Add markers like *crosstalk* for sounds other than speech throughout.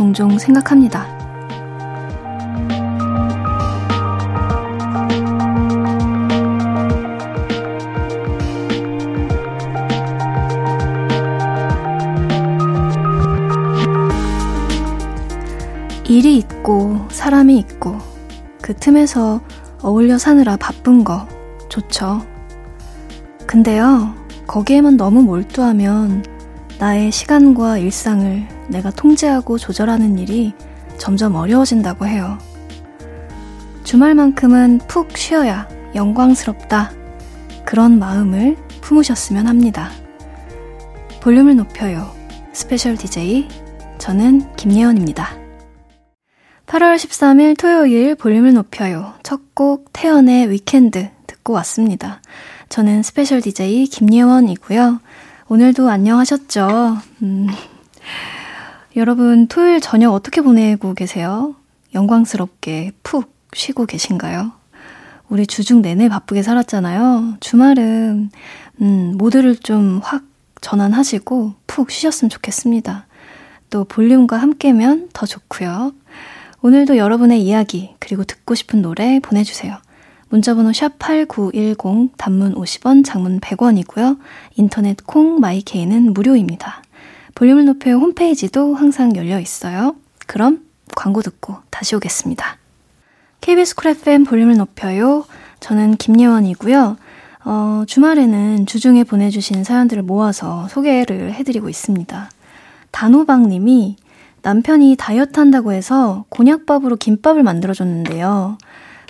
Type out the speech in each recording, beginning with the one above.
종종 생각합니다. 일이 있고 사람이 있고 그 틈에서 어울려 사느라 바쁜 거 좋죠. 근데요, 거기에만 너무 몰두하면 나의 시간과 일상을 내가 통제하고 조절하는 일이 점점 어려워진다고 해요. 주말만큼은 푹 쉬어야 영광스럽다. 그런 마음을 품으셨으면 합니다. 볼륨을 높여요. special DJ. 저는 김예원입니다. 8월 13일 토요일 볼륨을 높여요. 첫 곡 태연의 Weekend 듣고 왔습니다. 저는 special DJ 김예원이고요. 오늘도 안녕하셨죠? 음, 여러분 토요일 저녁 어떻게 보내고 계세요? 영광스럽게 푹 쉬고 계신가요? 우리 주중 내내 바쁘게 살았잖아요. 주말은 음, 모드를 좀 확 전환하시고 푹 쉬셨으면 좋겠습니다. 또 볼륨과 함께면 더 좋고요. 오늘도 여러분의 이야기, 그리고 듣고 싶은 노래 보내주세요. 문자번호 샵8910, 단문 50원, 장문 100원이고요. 인터넷 콩, 마이케이는 무료입니다. 볼륨을 높여 홈페이지도 항상 열려 있어요. 그럼 광고 듣고 다시 오겠습니다. KBS Cool FM 볼륨을 높여요. 저는 김예원이고요. 어, 주말에는 주중에 보내주신 사연들을 모아서 소개를 해드리고 있습니다. 단호박 님이 남편이 다이어트 한다고 해서 곤약밥으로 김밥을 만들어줬는데요.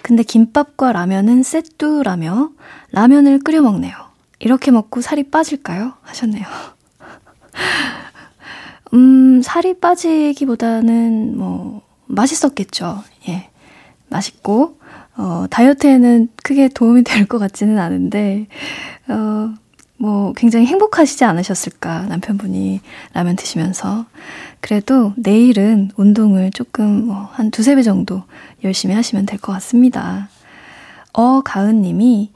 근데 김밥과 라면은 셋뚜라며 라면을 끓여 먹네요. 이렇게 먹고 살이 빠질까요? 하셨네요. *laughs* 음, 살이 빠지기보다는 뭐, 맛있었겠죠. 예. 맛있고, 어, 다이어트에는 크게 도움이 *laughs* 될 것 같지는 않은데, 어, 뭐 굉장히 행복하시지 않으셨을까, 남편분이 라면 드시면서. 그래도 내일은 운동을 조금 뭐 한 두세 배 정도 열심히 하시면 될 것 같습니다. 어 가은 님이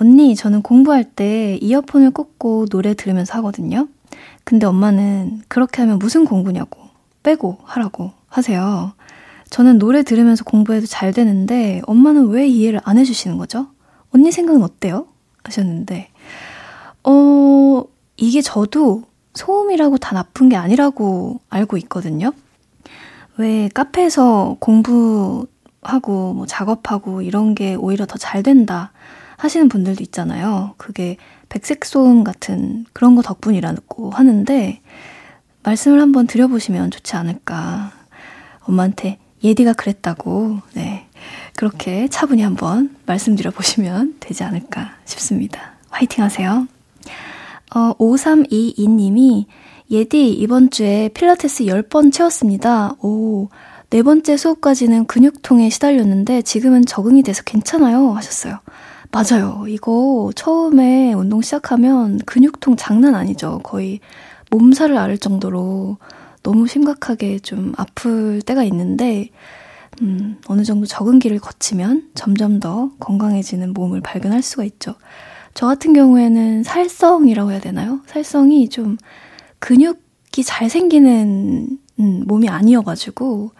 언니, 저는 공부할 때 이어폰을 꽂고 노래 들으면서 하거든요. 근데 엄마는 그렇게 하면 무슨 공부냐고, 빼고 하라고 하세요. 저는 노래 들으면서 공부해도 잘 되는데 엄마는 왜 이해를 안 해주시는 거죠? 언니 생각은 어때요? 하셨는데, 어, 이게 저도 소음이라고 다 나쁜 게 아니라고 알고 있거든요. 왜 카페에서 공부하고 뭐 작업하고 이런 게 오히려 더 잘 된다 하시는 분들도 있잖아요. 그게 백색 소음 같은 그런 거 덕분이라고 하는데 말씀을 한번 드려보시면 좋지 않을까. 엄마한테 예디가 그랬다고, 네. 그렇게 차분히 한번 말씀드려보시면 되지 않을까 싶습니다. 화이팅 하세요. 어, 5322님이 예디 이번 주에 필라테스 10번 채웠습니다. 오, 네 번째 수업까지는 근육통에 시달렸는데 지금은 적응이 돼서 괜찮아요 하셨어요. 맞아요. 이거 처음에 운동 시작하면 근육통 장난 아니죠. 거의 몸살을 앓을 정도로 너무 심각하게 좀 아플 때가 있는데, 음, 어느 정도 적응기를 거치면 점점 더 건강해지는 몸을 발견할 수가 있죠. 저 같은 경우에는 살성이라고 해야 되나요? 살성이 좀 근육이 잘 생기는 음, 몸이 아니어가지고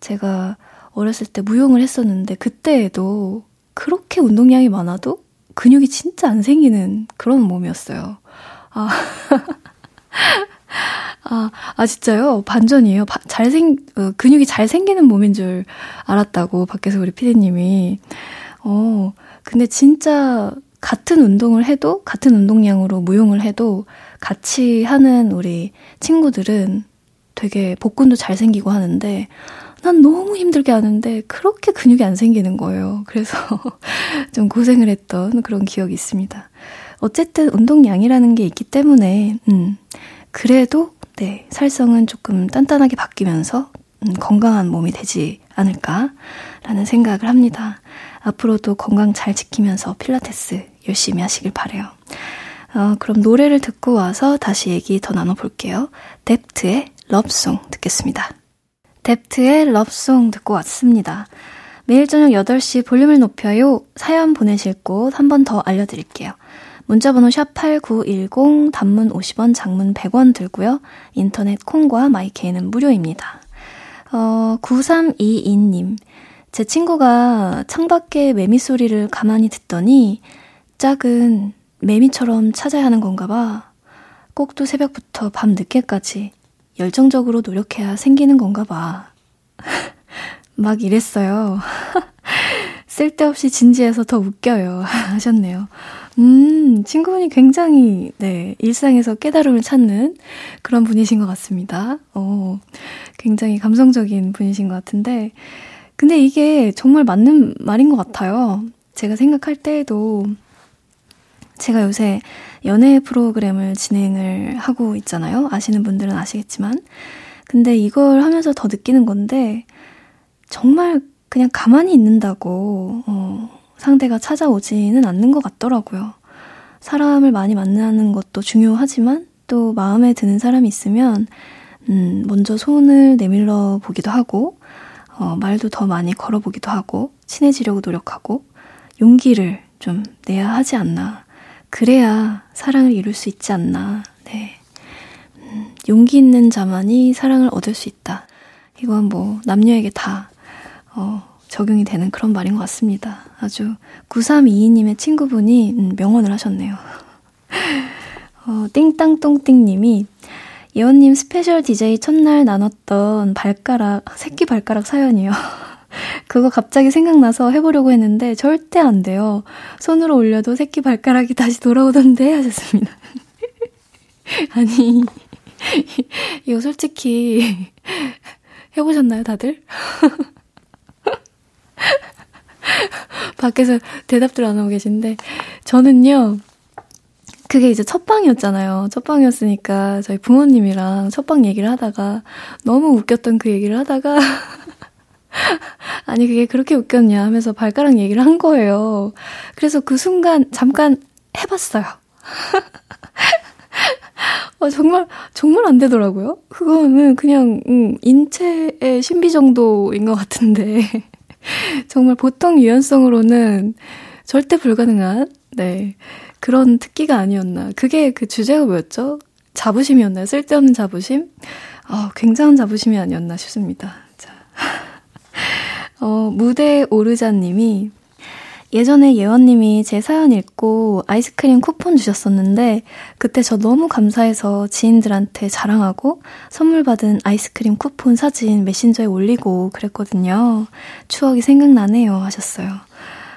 제가 어렸을 때 무용을 했었는데 그때에도 그렇게 운동량이 많아도 근육이 진짜 안 생기는 그런 몸이었어요. 아, *laughs* 아, 아, 진짜요? 반전이에요. 바, 잘 생, 어, 근육이 잘 생기는 몸인 줄 알았다고, 밖에서 우리 피디님이. 어, 근데 진짜 같은 운동을 해도, 같은 운동량으로 무용을 해도 같이 하는 우리 친구들은 되게 복근도 잘 생기고 하는데, 난 너무 힘들게 하는데 그렇게 근육이 안 생기는 거예요. 그래서 *laughs* 좀 고생을 했던 그런 기억이 있습니다. 어쨌든 운동량이라는 게 있기 때문에, 음, 그래도, 네, 살성은 조금 단단하게 바뀌면서, 음, 건강한 몸이 되지 않을까라는 생각을 합니다. 앞으로도 건강 잘 지키면서 필라테스 열심히 하시길 바래요. 어, 그럼 노래를 듣고 와서 다시 얘기 더 나눠볼게요. 뎁트의 러브송 듣겠습니다. 뎁트의 러브송 듣고 왔습니다. 매일 저녁 8시 볼륨을 높여요. 사연 보내실 곳 한 번 더 알려드릴게요. 문자번호 샵8910, 단문 50원, 장문 100원 들고요. 인터넷 콩과 마이케이는 무료입니다. 어, 9322님. 제 친구가 창밖에 매미 소리를 가만히 듣더니 작은 매미처럼 찾아야 하는 건가 봐. 꼭두 새벽부터 밤 늦게까지 열정적으로 노력해야 생기는 건가 봐. *laughs* 막 이랬어요. *laughs* 쓸데없이 진지해서 더 웃겨요. *laughs* 하셨네요. 음, 친구분이 굉장히, 네, 일상에서 깨달음을 찾는 그런 분이신 것 같습니다. 어, 굉장히 감성적인 분이신 것 같은데, 근데 이게 정말 맞는 말인 것 같아요. 제가 생각할 때에도, 제가 요새 연애 프로그램을 진행을 하고 있잖아요. 아시는 분들은 아시겠지만. 근데 이걸 하면서 더 느끼는 건데, 정말 그냥 가만히 있는다고, 어, 상대가 찾아오지는 않는 것 같더라고요. 사람을 많이 만나는 것도 중요하지만, 또 마음에 드는 사람이 있으면, 음, 먼저 손을 내밀러 보기도 하고, 어, 말도 더 많이 걸어보기도 하고, 친해지려고 노력하고, 용기를 좀 내야 하지 않나. 그래야 사랑을 이룰 수 있지 않나. 네. 음, 용기 있는 자만이 사랑을 얻을 수 있다. 이건 뭐, 남녀에게 다 어, 적용이 되는 그런 말인 것 같습니다. 아주 9322님의 친구분이 음, 명언을 하셨네요. *laughs* 어, 띵땅똥띵님이 예원님 special DJ 첫날 나눴던 발가락, 새끼 발가락 사연이요. *laughs* 그거 갑자기 생각나서 해보려고 했는데 절대 안 돼요. 손으로 올려도 새끼 발가락이 *laughs* 다시 돌아오던데 하셨습니다. *laughs* 아니, *laughs* 이거 솔직히 해보셨나요, 다들? 밖에서 대답들 안 하고 계신데, 저는요, 그게 이제 첫방이었잖아요. 첫방이었으니까 저희 부모님이랑 첫방 얘기를 하다가 너무 웃겼던 그 얘기를 하다가 *laughs* 아니 그게 그렇게 웃겼냐 하면서 발가락 얘기를 한 거예요. 그래서 그 순간 잠깐 해봤어요. *laughs* 어, 정말 정말 안 되더라고요. 그거는 그냥 음, 인체의 신비 정도인 것 같은데 *laughs* 정말 보통 유연성으로는 절대 불가능한, 네. 그런 특기가 아니었나. 그게 그 주제가 뭐였죠? 자부심이었나요? 쓸데없는 자부심? 어, 굉장한 자부심이 아니었나 싶습니다. 자. 어, 무대 오르자님이 예전에 예원님이 제 사연 읽고 아이스크림 쿠폰 주셨었는데 그때 저 너무 감사해서 지인들한테 자랑하고 선물 받은 아이스크림 쿠폰 사진 메신저에 올리고 그랬거든요. 추억이 생각나네요 하셨어요.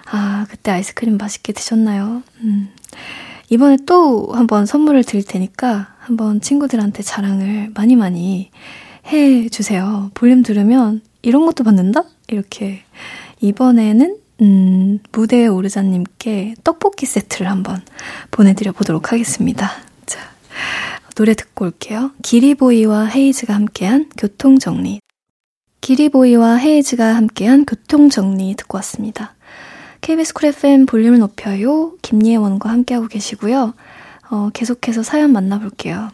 아, 그때 아이스크림 맛있게 드셨나요? 음. 이번에 또 한번 선물을 드릴 테니까 한번 친구들한테 자랑을 많이 많이 해 주세요. 볼륨 들으면 이런 것도 받는다? 이렇게. 이번에는 음, 무대에 오르자님께 떡볶이 세트를 한번 보내드려 보도록 하겠습니다. 자, 노래 듣고 올게요. 기리보이와 헤이즈가 함께한 교통정리. 기리보이와 헤이즈가 함께한 교통정리 듣고 왔습니다. KBS 쿨 FM 볼륨을 높여요. 김예원과 함께하고 계시고요. 어, 계속해서 사연 만나볼게요.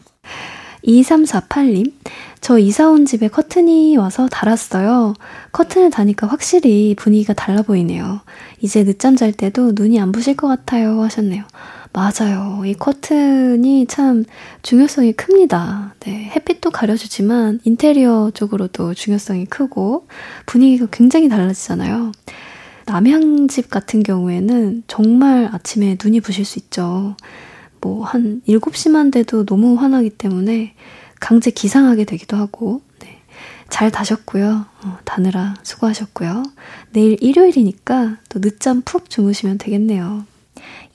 2348님, 저 이사 온 집에 커튼이 와서 달았어요. 커튼을 다니까 확실히 분위기가 달라 보이네요. 이제 늦잠 잘 때도 눈이 안 부실 것 같아요. 하셨네요. 맞아요. 이 커튼이 참 중요성이 큽니다. 네. 햇빛도 가려주지만 인테리어 쪽으로도 중요성이 크고 분위기가 굉장히 달라지잖아요. 남향집 같은 경우에는 정말 아침에 눈이 부실 수 있죠. 뭐 한 7시만 돼도 너무 환하기 때문에 강제 기상하게 되기도 하고 네. 잘 다셨고요. 어, 다느라 수고하셨고요. 내일 일요일이니까 또 늦잠 푹 주무시면 되겠네요.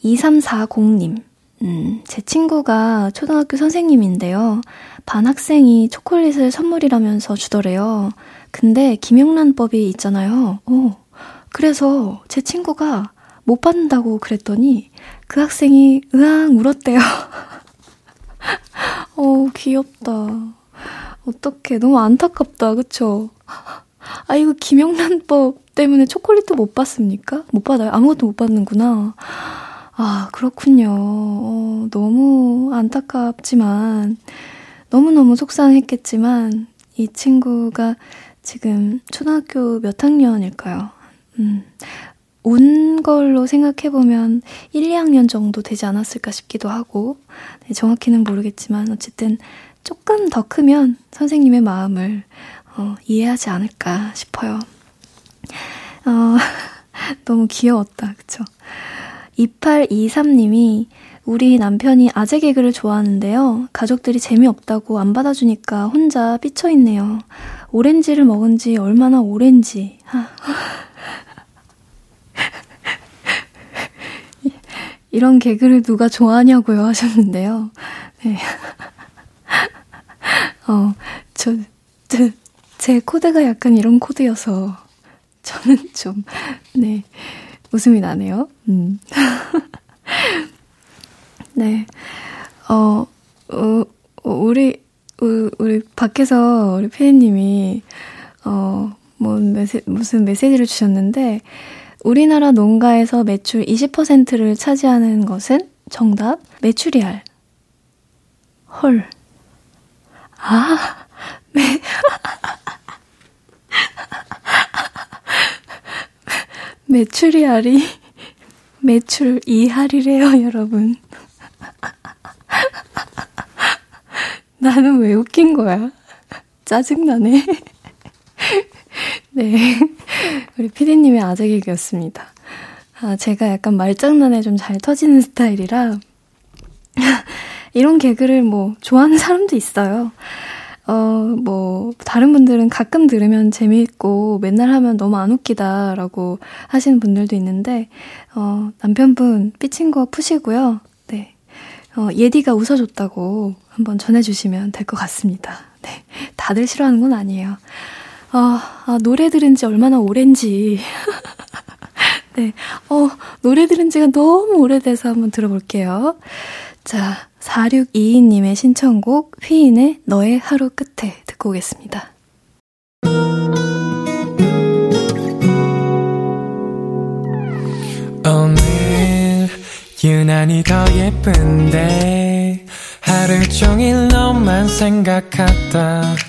2340님. 음, 제 친구가 초등학교 선생님인데요. 반 학생이 초콜릿을 선물이라면서 주더래요. 근데 김영란법이 있잖아요. 어, 그래서 제 친구가 못 받는다고 그랬더니 그 학생이 으앙 울었대요. *laughs* 어, 귀엽다. 어떡해. 너무 안타깝다. 그쵸? 아, 이거 김영란법 때문에 초콜릿도 못 받습니까? 못 받아요? 아무것도 못 받는구나. 아, 그렇군요. 어, 너무 안타깝지만, 너무너무 속상했겠지만, 이 친구가 지금 초등학교 몇 학년일까요? 음, 온 걸로 생각해보면 1, 2학년 정도 되지 않았을까 싶기도 하고, 네, 정확히는 모르겠지만, 어쨌든 조금 더 크면 선생님의 마음을 어, 이해하지 않을까 싶어요. 어, *laughs* 너무 귀여웠다, 그쵸? 2823님이 우리 남편이 아재 개그를 좋아하는데요. 가족들이 재미없다고 안 받아주니까 혼자 삐쳐있네요. 오렌지를 먹은 지 얼마나 오렌지. 이런 개그를 누가 좋아하냐고요 하셨는데요. 네. *laughs* 어, 저, 저, 제 코드가 약간 이런 코드여서 저는 좀, 네, 웃음이 나네요. 음. *laughs* 네. 어, 어, 우리, 우리 밖에서 우리 피디님이, 어, 뭐, 메시, 무슨 메시지를 주셨는데, 우리나라 농가에서 매출 20%를 차지하는 것은 정답, 메추리알. 헐. 아, 매, *laughs* 메추리알이 매출 2할이래요, 여러분. 나는 왜 웃긴 거야? 짜증나네. 네. *laughs* 우리 피디님의 아재 개그였습니다. 아, 제가 약간 말장난에 좀 잘 터지는 스타일이라, *laughs* 이런 개그를 뭐, 좋아하는 사람도 있어요. 어, 뭐, 다른 분들은 가끔 들으면 재미있고 맨날 하면 너무 안 웃기다라고 하시는 분들도 있는데, 어, 남편분 삐친 거 푸시고요. 네. 어, 예디가 웃어줬다고 한번 전해주시면 될 것 같습니다. 네. 다들 싫어하는 건 아니에요. 아, 아 노래 들은 지 얼마나 오랜지. *laughs* 네. 어, 노래 들은 지가 너무 오래돼서 한번 들어볼게요. 자, 4622님의 신청곡 휘인의 너의 하루 끝에 듣고 오겠습니다. 오늘 유난히 더 예쁜데 하루 종일 너만 생각하다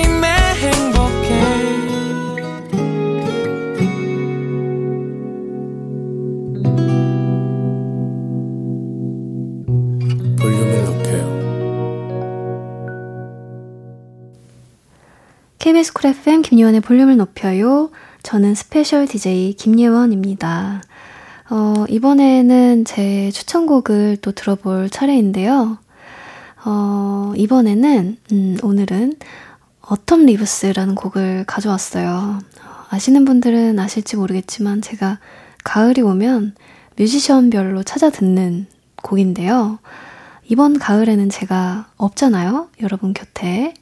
KBS 쿨 FM 김예원의 볼륨을 높여요. 저는 스페셜 DJ 김예원입니다. 어, 이번에는 제 추천곡을 또 들어볼 차례인데요. 어, 이번에는, 음, 오늘은 어텀 리브스라는 곡을 가져왔어요. 아시는 분들은 아실지 모르겠지만 제가 가을이 오면 뮤지션별로 찾아 듣는 곡인데요. 이번 가을에는 제가 없잖아요. 여러분 곁에.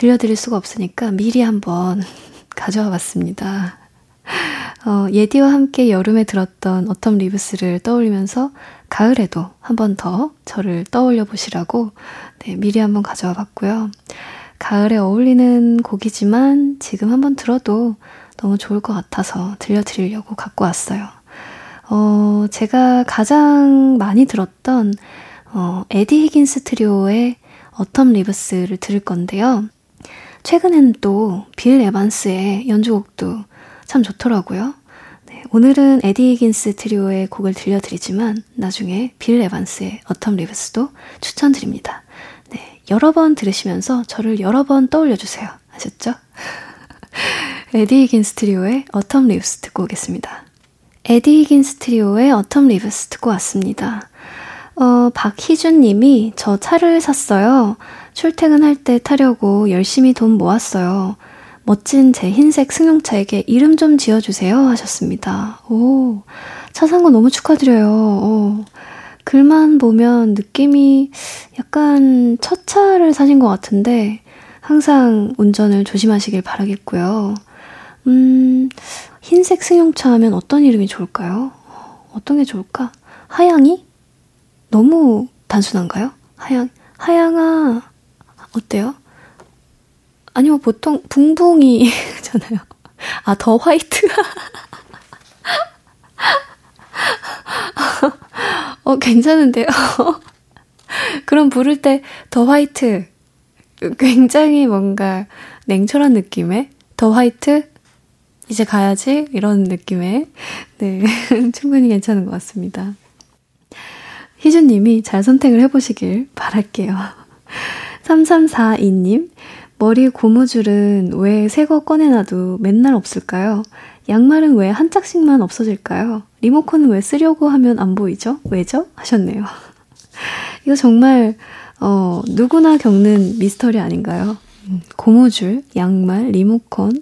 들려드릴 수가 없으니까 미리 한번 *laughs* 가져와 봤습니다. 어, 예디와 함께 여름에 들었던 어텀 리브스를 떠올리면서 가을에도 한 번 더 저를 떠올려 보시라고 네, 미리 한번 가져와 봤고요. 가을에 어울리는 곡이지만 지금 한번 들어도 너무 좋을 것 같아서 들려드리려고 갖고 왔어요. 어, 제가 가장 많이 들었던 어, 에디 히긴스 트리오의 Autumn Leaves를 들을 건데요. 최근에는 또 빌 에반스의 연주곡도 참 좋더라고요. 네, 오늘은 에디 히긴스 트리오의 곡을 들려드리지만 나중에 빌 에반스의 Autumn Leaves도 추천드립니다. 네, 여러 번 들으시면서 저를 여러 번 떠올려주세요. 아셨죠? *laughs* 에디 히긴스 트리오의 Autumn Leaves 듣고 오겠습니다. 에디 히긴스 트리오의 Autumn Leaves 듣고 왔습니다. 어, 박희준 님이 저 차를 샀어요. 출퇴근할 때 타려고 열심히 돈 모았어요. 멋진 제 흰색 승용차에게 이름 좀 지어주세요 하셨습니다. 오, 차 산 거 너무 축하드려요. 오, 글만 보면 느낌이 약간 첫 차를 사신 것 같은데 항상 운전을 조심하시길 바라겠고요. 음, 흰색 승용차 하면 어떤 이름이 좋을까요? 어떤 게 좋을까? 하양이? 너무 단순한가요? 하양, 하양아, 어때요? 아니면 보통 붕붕이잖아요. *laughs* 아, 더 화이트. *laughs* 어, 괜찮은데요? *laughs* 그럼 부를 때 더 화이트. 굉장히 뭔가 냉철한 느낌의 더 화이트? 이제 가야지? 이런 느낌의. 네. 충분히 괜찮은 것 같습니다. 희준님이 잘 선택을 해보시길 바랄게요. *laughs* 3342님, 머리 고무줄은 왜 새 거 꺼내놔도 맨날 없을까요? 양말은 왜 한 짝씩만 없어질까요? 리모컨은 왜 쓰려고 하면 안 보이죠? 왜죠? 하셨네요. *laughs* 이거 정말, 어, 누구나 겪는 미스터리 아닌가요? 음, 고무줄, 양말, 리모컨,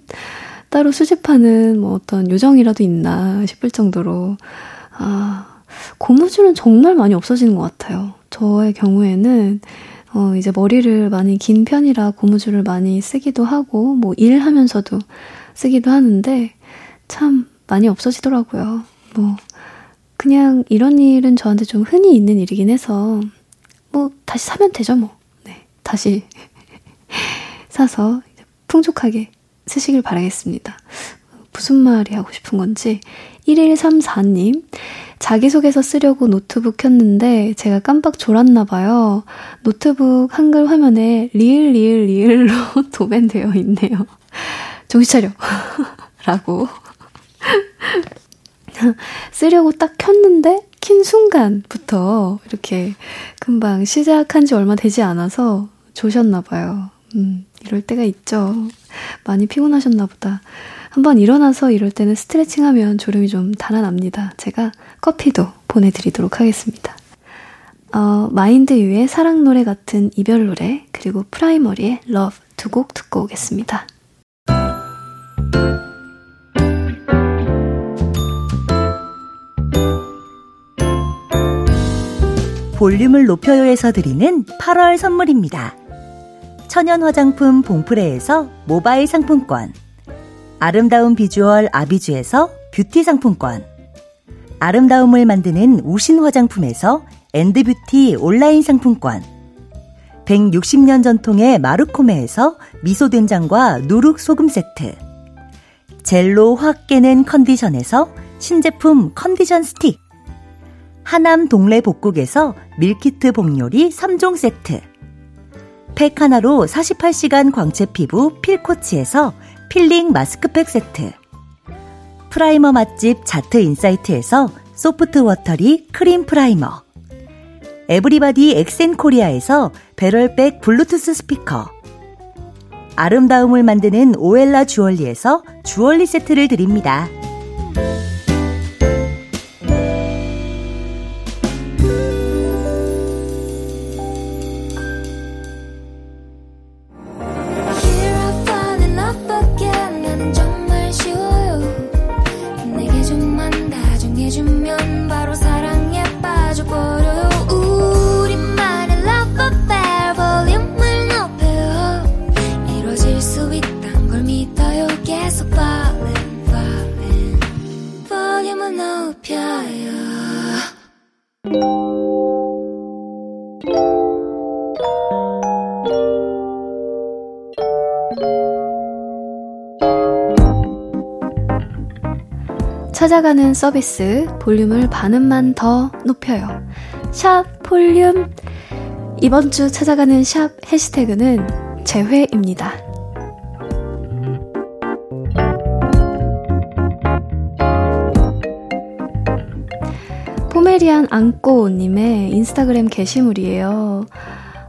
따로 수집하는 뭐 어떤 요정이라도 있나 싶을 정도로, 아, 고무줄은 정말 많이 없어지는 것 같아요. 저의 경우에는, 어, 이제 머리를 많이 긴 편이라 고무줄을 많이 쓰기도 하고, 뭐 일하면서도 쓰기도 하는데, 참 많이 없어지더라고요. 뭐, 그냥 이런 일은 저한테 좀 흔히 있는 일이긴 해서, 뭐, 다시 사면 되죠, 뭐. 네. 다시 *laughs* 사서 풍족하게 쓰시길 바라겠습니다. 무슨 말이 하고 싶은 건지. 1134님, 자기소개서 쓰려고 노트북 켰는데 제가 깜빡 졸았나 봐요. 노트북 한글 화면에 리을, 리을, 리을로 *laughs* 도배되어 있네요. 정신 차려. *laughs* 라고. *laughs* 쓰려고 딱 켰는데 킨 순간부터 이렇게 금방 시작한 지 얼마 되지 않아서 조셨나 봐요. 음, 이럴 때가 있죠. 많이 피곤하셨나 보다. 한번 일어나서 이럴 때는 스트레칭 하면 졸음이 좀 달아납니다. 제가 커피도 보내드리도록 하겠습니다. 어, 마인드유의 사랑 노래 같은 이별 노래, 그리고 프라이머리의 Love 두 곡 듣고 오겠습니다. 볼륨을 높여요에서 드리는 8월 선물입니다. 천연 화장품 봉프레에서 모바일 상품권. 아름다운 비주얼 아비주에서 뷰티 상품권. 아름다움을 만드는 우신 화장품에서 엔드뷰티 온라인 상품권. 160년 전통의 마르코메에서 미소 된장과 누룩 소금 세트. 젤로 확 깨는 컨디션에서 신제품 컨디션 스틱. 하남 동래 복국에서 밀키트 복요리 3종 세트. 팩 하나로 48시간 광채 피부 필코치에서 필링 마스크팩 세트. 프라이머 맛집 자트 인사이트에서 soft watery cream primer. 에브리바디 엑센 코리아에서 배럴백 블루투스 스피커. 아름다움을 만드는 오엘라 주얼리에서 주얼리 세트를 드립니다. 찾아가는 서비스 볼륨을 반음만 더 높여요. 샵 볼륨 이번 주 찾아가는 샵 해시태그는 재회입니다. 포메리안 안꼬님의 인스타그램 게시물이에요.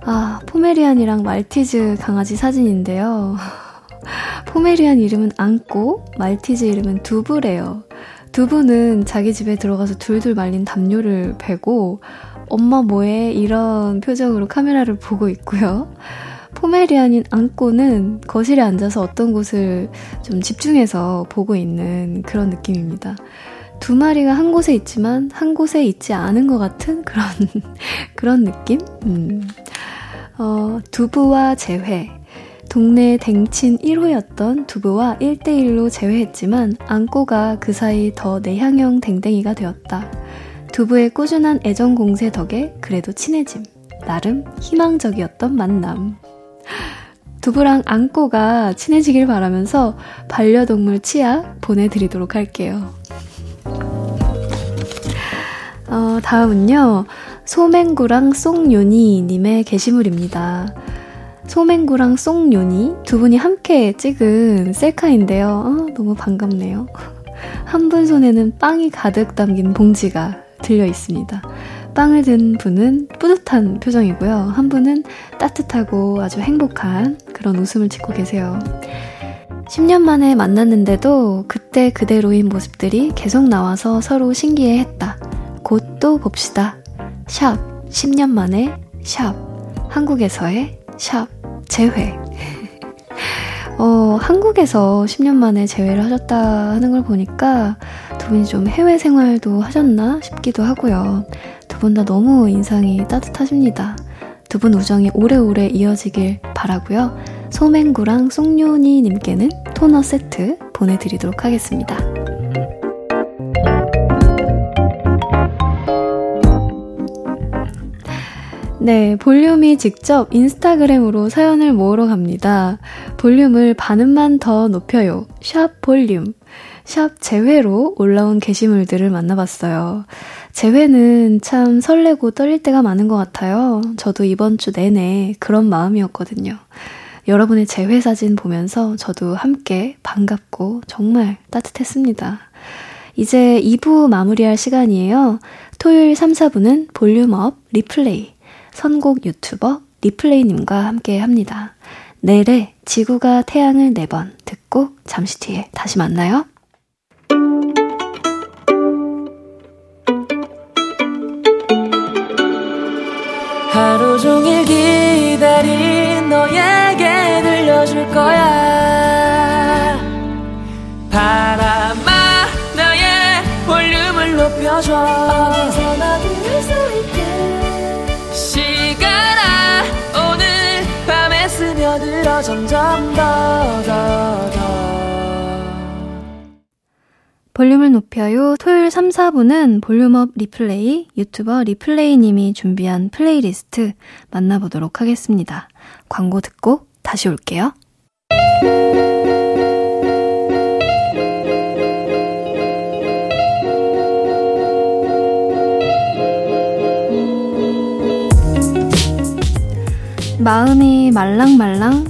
아, 포메리안이랑 말티즈 강아지 사진인데요. *laughs* 포메리안 이름은 안꼬, 말티즈 이름은 두부래요. 두부는 자기 집에 들어가서 둘둘 말린 담요를 베고 엄마 뭐해? 이런 표정으로 카메라를 보고 있고요. 포메리안인 안꼬는 거실에 앉아서 어떤 곳을 좀 집중해서 보고 있는 그런 느낌입니다. 두 마리가 한 곳에 있지만 한 곳에 있지 않은 것 같은 그런, *laughs* 그런 느낌? 음. 어, 두부와 재회. 동네 댕친 1호였던 두부와 1대1로 재회했지만 안꼬가 그 사이 더 내향형 댕댕이가 되었다. 두부의 꾸준한 애정 공세 덕에 그래도 친해짐. 나름 희망적이었던 만남. 두부랑 안고가 친해지길 바라면서 반려동물 치약 보내드리도록 할게요. 어, 다음은요. 소맹구랑 쏙요니님의 게시물입니다. 소맹구랑 쏙요니 두 분이 함께 찍은 셀카인데요. 어, 너무 반갑네요. *laughs* 한 분 손에는 빵이 가득 담긴 봉지가 들려 있습니다. 빵을 든 분은 뿌듯한 표정이고요. 한 분은 따뜻하고 아주 행복한 그런 웃음을 짓고 계세요. 10년 만에 만났는데도 그때 그대로인 모습들이 계속 나와서 서로 신기해 했다. 곧 또 봅시다. 샵 10년 만에 샵 한국에서의 샵 재회 어, 한국에서 10년 만에 재회를 하셨다 하는 걸 보니까 두 분이 좀 해외 생활도 하셨나 싶기도 하고요. 두 분 다 너무 인상이 따뜻하십니다. 두 분 우정이 오래오래 이어지길 바라고요. 소맹구랑 송요니님께는 토너 세트 보내드리도록 하겠습니다. 네, 볼륨이 직접 인스타그램으로 사연을 모으러 갑니다. 볼륨을 반음만 더 높여요. 샵 볼륨. 샵 재회로 올라온 게시물들을 만나봤어요. 재회는 참 설레고 떨릴 때가 많은 것 같아요. 저도 이번 주 내내 그런 마음이었거든요. 여러분의 재회 사진 보면서 저도 함께 반갑고 정말 따뜻했습니다. 이제 2부 마무리할 시간이에요. 토요일 3, 4부는 볼륨업 리플레이. 선곡 유튜버 리플레이님과 함께 합니다. 내래 지구가 태양을 4번 듣고 잠시 뒤에 다시 만나요. 하루 종일 기다린 너에게 들려줄 거야 바람아 나의 볼륨을 높여줘 어디서나 들을 수 스며들어 점점 더 더 더 볼륨을 높여요. 토요일 3, 4부는 볼륨업 리플레이, 유튜버 리플레이님이 준비한 플레이리스트 만나보도록 하겠습니다. 광고 듣고 다시 올게요. 마음이 말랑말랑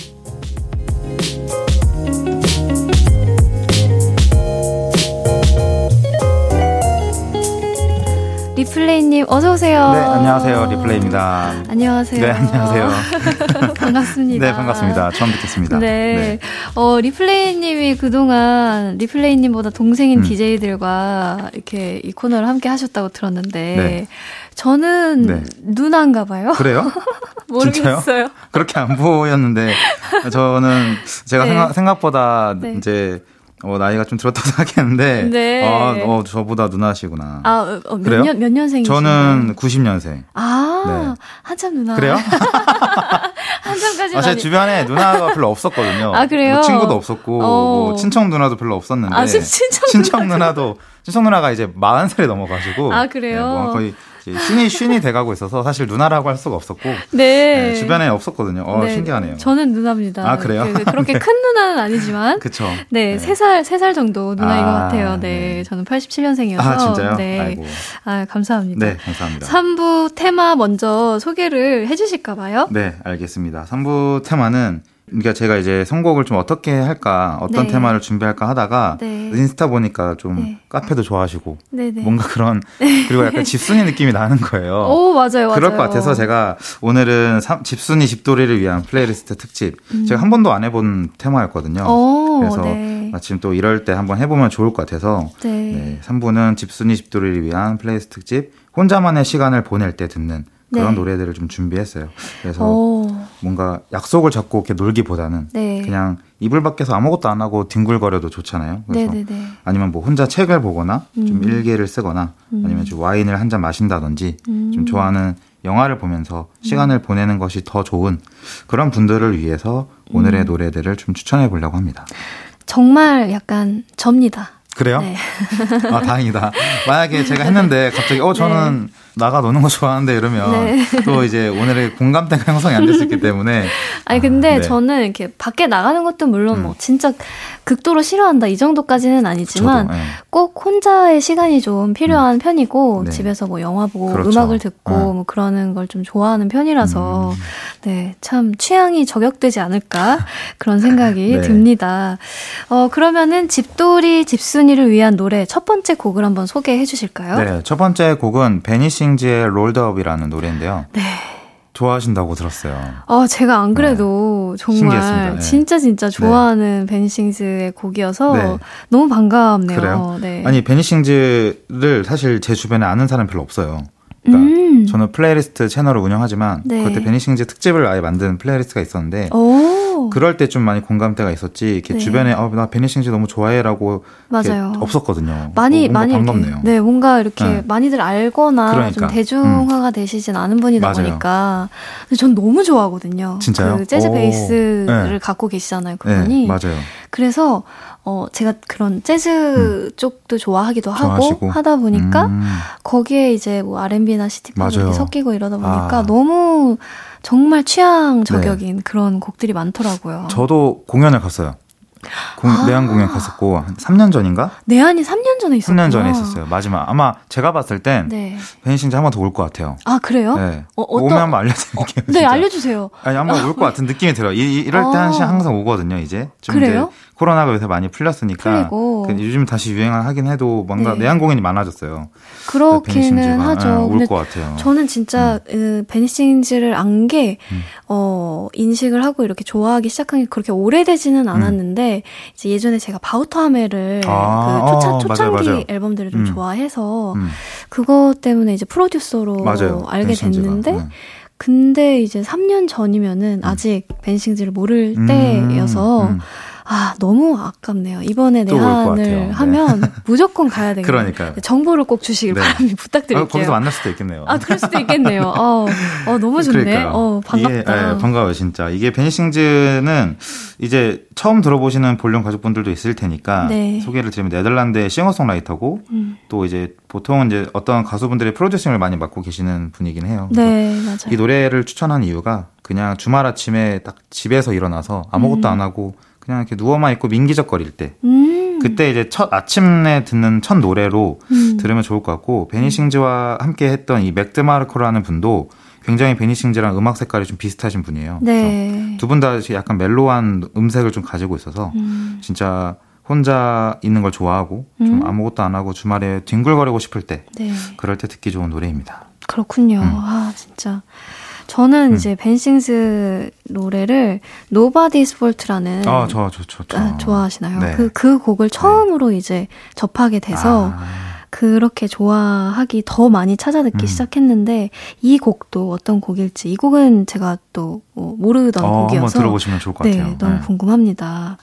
리플레이님 어서 오세요. 네, 안녕하세요. 리플레이입니다. 안녕하세요. 네, 안녕하세요. *laughs* 반갑습니다. 네, 반갑습니다. 처음 뵙겠습니다. 네. 네. 어, 리플레이님이 그동안 리플레이님보다 동생인 음. DJ들과 이렇게 이 코너를 함께 하셨다고 들었는데, 네. 저는 네. 누나인가 봐요. 그래요? *laughs* 모르겠어요. 그렇게 안 보였는데 저는 제가 네. 생각, 생각보다 네. 이제 어, 나이가 좀 들었다고 *laughs* 생각했는데 네. 아, 어, 저보다 누나시구나. 아, 어, 어, 몇 그래요? 년, 몇 년생이신가요? 저는 90년생. 아, 네. 한참 누나. 그래요? *laughs* 한참까지 아, 제 주변에 누나가 별로 없었거든요. 아, 그래요? 뭐 친구도 없었고, 어. 뭐 친척 누나도 별로 없었는데. 아, 친- 친척 친척 누나도, 친척 누나가 이제 40살이 넘어가지고. 아, 그래요? 네, 뭐 거의 신이, 신이 돼가고 있어서 사실 누나라고 할 수가 없었고. 네. 네, 주변에 없었거든요. 어, 네. 신기하네요. 저는 누나입니다. 아, 그래요? 그, 렇게 네. 큰 누나는 아니지만. *laughs* 그쵸. 네, 네. 세 살, 세 살 정도 누나인 것 아, 같아요. 네. 네. 저는 87년생이어서. 아, 진짜요? 네. 아이고. 아, 감사합니다. 네, 감사합니다. 3부 테마 먼저 소개를 해주실까 봐요. 네, 알겠습니다. 3부 테마는 그러니까 제가 이제 선곡을 좀 어떻게 할까, 어떤 네. 테마를 준비할까 하다가 네. 인스타 보니까 좀 네. 카페도 좋아하시고 네네. 뭔가 그런 *laughs* 그리고 약간 집순이 느낌이 나는 거예요. 오, 맞아요, 맞아요. 그럴 것 같아서 제가 오늘은 삼- 집순이 집돌이를 위한 플레이리스트 특집. 제가 한 번도 안 해본 테마였거든요. 음. 오, 그래서 네. 마침 또 이럴 때 한번 해보면 좋을 것 같아서 네. 네, 3부는 집순이 집돌이를 위한 플레이리스트 특집. 혼자만의 시간을 보낼 때 듣는 그런 네. 노래들을 좀 준비했어요. 그래서 오, 뭔가 약속을 잡고 이렇게 놀기보다는 네. 그냥 이불 밖에서 아무것도 안 하고 뒹굴거려도 좋잖아요. 그래서 네네네. 아니면 뭐 혼자 책을 보거나 좀 음. 일기를 쓰거나 음. 아니면 좀 와인을 한 잔 마신다든지 음. 좀 좋아하는 영화를 보면서 시간을 음. 보내는 것이 더 좋은 그런 분들을 위해서 오늘의 음. 노래들을 좀 추천해 보려고 합니다. 정말 약간 접니다. 그래요? 네. 아, 다행이다. *laughs* 만약에 제가 했는데 갑자기, 어, 저는 네. 나가 노는 거 좋아하는데 이러면 네. *laughs* 또 이제 오늘의 공감대가 형성이 안 됐었기 때문에. *laughs* 아니, 근데 아, 네. 저는 이렇게 밖에 나가는 것도 물론 음. 뭐 진짜 극도로 싫어한다 이 정도까지는 아니지만 저도, 네. 꼭 혼자의 시간이 좀 필요한 음. 편이고 네. 집에서 뭐 영화 보고 그렇죠. 음악을 듣고 네. 뭐 그러는 걸 좀 좋아하는 편이라서 음. 네, 참 취향이 저격되지 않을까 *laughs* 그런 생각이 네. 듭니다. 어, 그러면은 집돌이 집순이를 위한 노래 첫 번째 곡을 한번 소개해 주실까요? 네, 첫 번째 곡은 베니싱즈의 Rolled Up이라는 노래인데요. 네. 좋아하신다고 들었어요. 아, 제가 안 그래도 네. 정말 네. 진짜 진짜 네. 좋아하는 네. 베니싱즈의 곡이어서 네. 너무 반갑네요. 그래요? 네. 아니, 베니싱즈를 사실 제 주변에 아는 사람 별로 없어요. 그러니까 음. 저는 플레이리스트 채널을 운영하지만 네. 그때 베니싱즈 특집을 아예 만든 플레이리스트가 있었는데 오. 그럴 때 좀 많이 공감대가 있었지 이렇게 네. 주변에 어, 나 베니싱즈 너무 좋아해라고 맞아요. 없었거든요. 많이 많이 반갑네요. 이렇게, 네 뭔가 이렇게 네. 많이들 알거나 그러니까. 좀 대중화가 음. 되시진 않은 분이다 맞아요. 보니까 근데 전 너무 좋아하거든요. 진짜요? 그 재즈 오. 베이스를 네. 갖고 계시잖아요, 그분이. 네, 맞아요. 그래서 어, 제가 그런 재즈 음. 쪽도 좋아하기도 좋아하시고. 하고 하다 보니까 음. 거기에 이제 뭐 R&B나 시티팝 이렇게 섞이고 이러다 보니까 아. 너무 정말 취향 네. 저격인 네. 그런 곡들이 많더라고요. 저도 공연을 갔어요. 공, 아. 내한 공연 갔었고 한 3년 전인가? 내한이 3년 전에 있었어요. 3년 전에 있었어요. 마지막 아마 제가 봤을 땐 네. 베니싱즈 한번 더 올 것 같아요. 아 그래요? 네. 어, 어떤... 오면 한번 알려드릴게요. 어, 네 알려주세요. 아니 한번 올 것 같은 느낌이 들어요. 이, 이럴 때한시 항상 오거든요. 이제 좀 그래요? 이제 코로나가 요새 많이 풀렸으니까 그 요즘 다시 유행을 하긴 해도 뭔가 네. 내한 공연이 많아졌어요. 그렇기는 하죠. 아, 올것 같아요. 저는 진짜 음. 베니싱즈를 안게 음. 어, 인식을 하고 이렇게 좋아하기 시작한 게 그렇게 오래되지는 음. 않았는데 음. 이제 예전에 제가 바우터하멜을 아, 그 초차, 어, 초창기 맞아요, 맞아요. 앨범들을 좀 음. 좋아해서 음. 그것 때문에 이제 프로듀서로 맞아요. 알게 베니싱즈가. 됐는데 근데 이제 3년 전이면은 아직 베니싱즈를 모를 때여서 아, 너무 아깝네요. 이번에 내한을 네. 하면 네. 무조건 가야 *laughs* 되겠네요. 그러니까요. 정보를 꼭 주시길 네. 바랍니다. 부탁드릴게요. 아, 거기서 만날 수도 있겠네요. 아, 그럴 수도 있겠네요. 어, 어 너무 좋네. 그러니까요. 어, 반갑다. 네, 반가워요, 진짜. 이게 베니싱즈는 이제 처음 들어보시는 볼륨 가족분들도 있을 테니까 네. 소개를 드리면 네덜란드의 싱어송라이터고 음. 또 이제 보통 이제 어떤 가수분들의 프로듀싱을 많이 맡고 계시는 분이긴 해요. 네, 맞아요. 이 노래를 추천한 이유가 그냥 주말 아침에 딱 집에서 일어나서 아무것도 음. 안 하고 그냥 이렇게 누워만 있고 민기적거릴 때 음. 그때 이제 첫 아침에 듣는 첫 노래로 음. 들으면 좋을 것 같고 베니싱즈와 함께 했던 이 맥드마르코라는 분도 굉장히 베니싱즈랑 음악 색깔이 좀 비슷하신 분이에요. 네. 두분 다 약간 멜로한 음색을 좀 가지고 있어서 음. 진짜 혼자 있는 걸 좋아하고 좀 음. 아무것도 안 하고 주말에 뒹굴거리고 싶을 때 네. 그럴 때 듣기 좋은 노래입니다. 그렇군요. 음. 아 진짜 저는 음. 이제 벤싱스 노래를 Nobody's Fault라는 아, 좋아, 좋, 좋, 좋. 아, 좋아하시나요? 네. 그, 그 곡을 처음으로 네. 이제 접하게 돼서 아. 그렇게 좋아하기 더 많이 찾아 듣기 음. 시작했는데 이 곡도 어떤 곡일지 이 곡은 제가 또뭐 모르던 어, 곡이어서 한번 들어보시면 좋을 것 네, 같아요. 너무 네. 궁금합니다.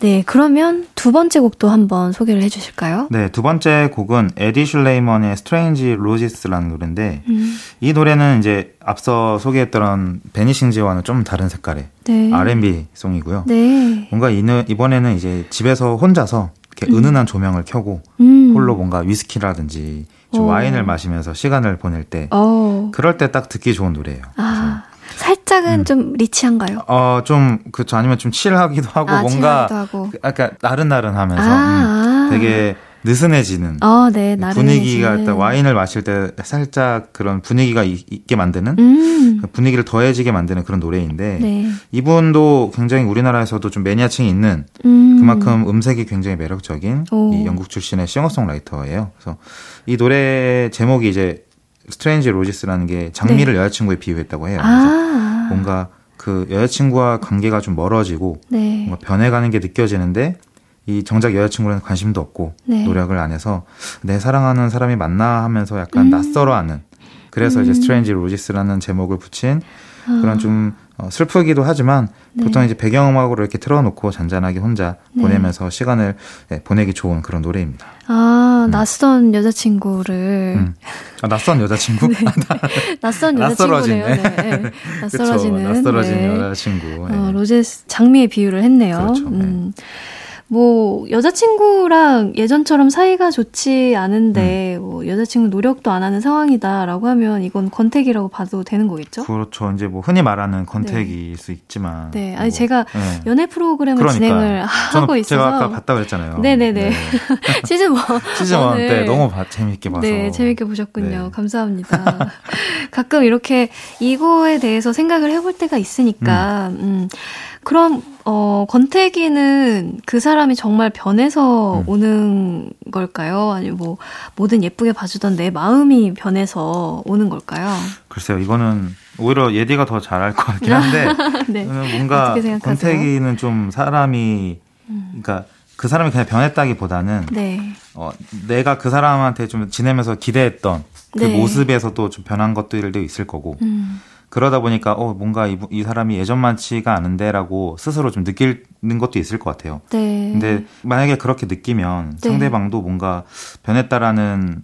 네, 그러면 두 번째 곡도 한번 소개를 해주실까요? 네, 두 번째 곡은 에디 슐레이먼의 Strange Roses라는 노래인데 음. 이 노래는 이제 앞서 소개했던 베니싱즈와는 좀 다른 색깔의 네. R&B 송이고요. 네. 뭔가 이, 이번에는 이제 집에서 혼자서 이렇게 음. 은은한 조명을 켜고 음. 홀로 뭔가 위스키라든지 좀 와인을 마시면서 시간을 보낼 때 오. 어. 그럴 때 딱 듣기 좋은 노래예요. 아. 살짝은 음. 좀 리치한가요? 어, 좀, 그쵸. 아니면 좀 칠하기도 하고, 아, 뭔가, 하고. 그, 아까 나른나른 하면서, 아, 음, 되게 느슨해지는 어, 네, 분위기가 일단 와인을 마실 때 살짝 그런 분위기가 있게 만드는 음. 그 분위기를 더해지게 만드는 그런 노래인데 네. 이분도 굉장히 우리나라에서도 좀 매니아층이 있는 음. 그만큼 음색이 굉장히 매력적인 오. 이 영국 출신의 싱어송라이터예요. 그래서 이 노래 제목이 이제 Strange Roses라는 게 장미를 네. 여자친구에 비유했다고 해요. 그래서 아. 뭔가 그 여자친구와 관계가 좀 멀어지고 네. 뭔가 변해가는 게 느껴지는데 이 정작 여자친구는 관심도 없고 네. 노력을 안 해서 내 사랑하는 사람이 맞나 하면서 약간 음. 낯설어하는 그래서 음. 이제 Strange Roses라는 제목을 붙인 아. 그런 좀 어, 슬프기도 하지만 네. 보통 이제 배경음악으로 이렇게 틀어놓고 잔잔하게 혼자 네. 보내면서 시간을 네, 보내기 좋은 그런 노래입니다. 아, 낯선 여자친구를. 음. 아, 낯선 여자친구? *laughs* 네. 낯선 *laughs* 여자친구네요. 네. 네. *laughs* 낯설어지는. 낯설어진 네. 여자친구. 네. 어, 로제 장미의 비유를 했네요. 그렇죠, 음. 뭐 여자친구랑 예전처럼 사이가 좋지 않은데 음. 뭐 여자친구 노력도 안 하는 상황이다라고 하면 이건 권태기라고 봐도 되는 거겠죠? 그렇죠. 이제 뭐 흔히 말하는 권태기일 네. 수 있지만. 네. 아니 뭐, 제가 네. 연애 프로그램을 그러니까. 진행을 하고 있어서 제가 아까 봤다 그랬잖아요. 네네네. 네. *laughs* 시즌 1 시즌 1 때 너무 봐, 재밌게 봐서. 네, 재밌게 보셨군요. 네. 감사합니다. *laughs* 가끔 이렇게 이거에 대해서 생각을 해볼 때가 있으니까 음. 음. 그럼 어, 권태기는 그 사람이 정말 변해서 음. 오는 걸까요? 아니면 뭐, 뭐든 예쁘게 봐주던 내 마음이 변해서 오는 걸까요? 글쎄요, 이거는 오히려 예디가 더잘알것 같긴 한데, *laughs* 네. 뭔가 권태기는 좀 사람이, 음. 그러니까 그 사람이 그냥 변했다기보다는, 네. 어, 내가 그 사람한테 좀 지내면서 기대했던 그 네. 모습에서도 좀 변한 것들도 있을 거고, 음. 그러다 보니까 어 뭔가 이, 이 사람이 예전만치가 않은데라고 스스로 좀 느끼는 것도 있을 것 같아요. 네. 근데 만약에 그렇게 느끼면 네. 상대방도 뭔가 변했다라는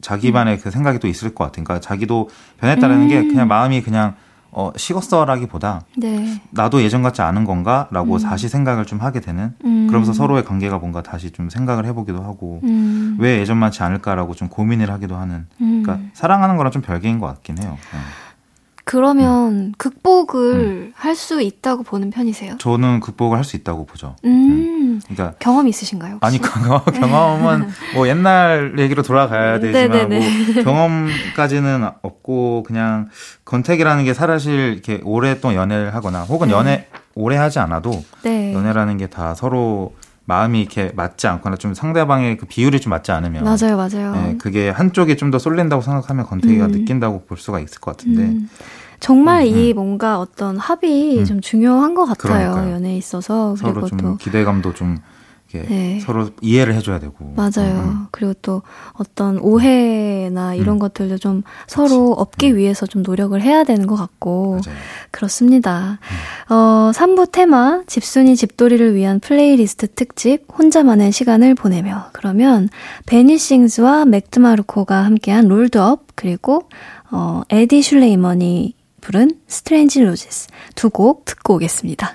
자기만의 음. 그 생각이 또 있을 것 같아요. 그러니까 자기도 변했다라는 음. 게 그냥 마음이 그냥 어, 식었어라기보다 네. 나도 예전 같지 않은 건가라고 음. 다시 생각을 좀 하게 되는 음. 그러면서 서로의 관계가 뭔가 다시 좀 생각을 해보기도 하고 음. 왜 예전만치 않을까라고 좀 고민을 하기도 하는 그러니까 음. 사랑하는 거랑 좀 별개인 것 같긴 해요. 네. 그러면 음. 극복을 음. 할수 있다고 보는 편이세요? 저는 극복을 할 수 있다고 보죠. 음. 음. 그러니까 경험 있으신가요? 혹시? 아니 경험, *laughs* 은 뭐 옛날 얘기로 돌아가야 되지만 뭐 *laughs* 경험까지는 없고 그냥 건택이라는 게 사실 이렇게 오랫동안 연애를 하거나 혹은 네. 연애 오래 하지 않아도 네. 연애라는 게 다 서로 마음이 이렇게 맞지 않거나 좀 상대방의 그 비율이 좀 맞지 않으면 맞아요, 맞아요. 네, 그게 한쪽이 좀 더 쏠린다고 생각하면 권태기가 음. 느낀다고 볼 수가 있을 것 같은데 음. 정말 음, 이 음. 뭔가 어떤 합이 음. 좀 중요한 것 같아요 그러니까요. 연애에 있어서 서로 좀 기대감도 좀 네. 서로 이해를 해줘야 되고. 맞아요. 음. 그리고 또 어떤 오해나 이런 음. 것들도 좀 서로 없기 음. 위해서 좀 노력을 해야 되는 것 같고. 맞아요. 그렇습니다. 음. 어, 3부 테마, 집순이 집돌이를 위한 플레이리스트 특집, 혼자만의 시간을 보내며. 그러면, 베니싱스와 맥드마르코가 함께한 Rolled Up, 그리고, 어, 에디 슐레이먼이 부른 Strange Roses 두 곡 듣고 오겠습니다.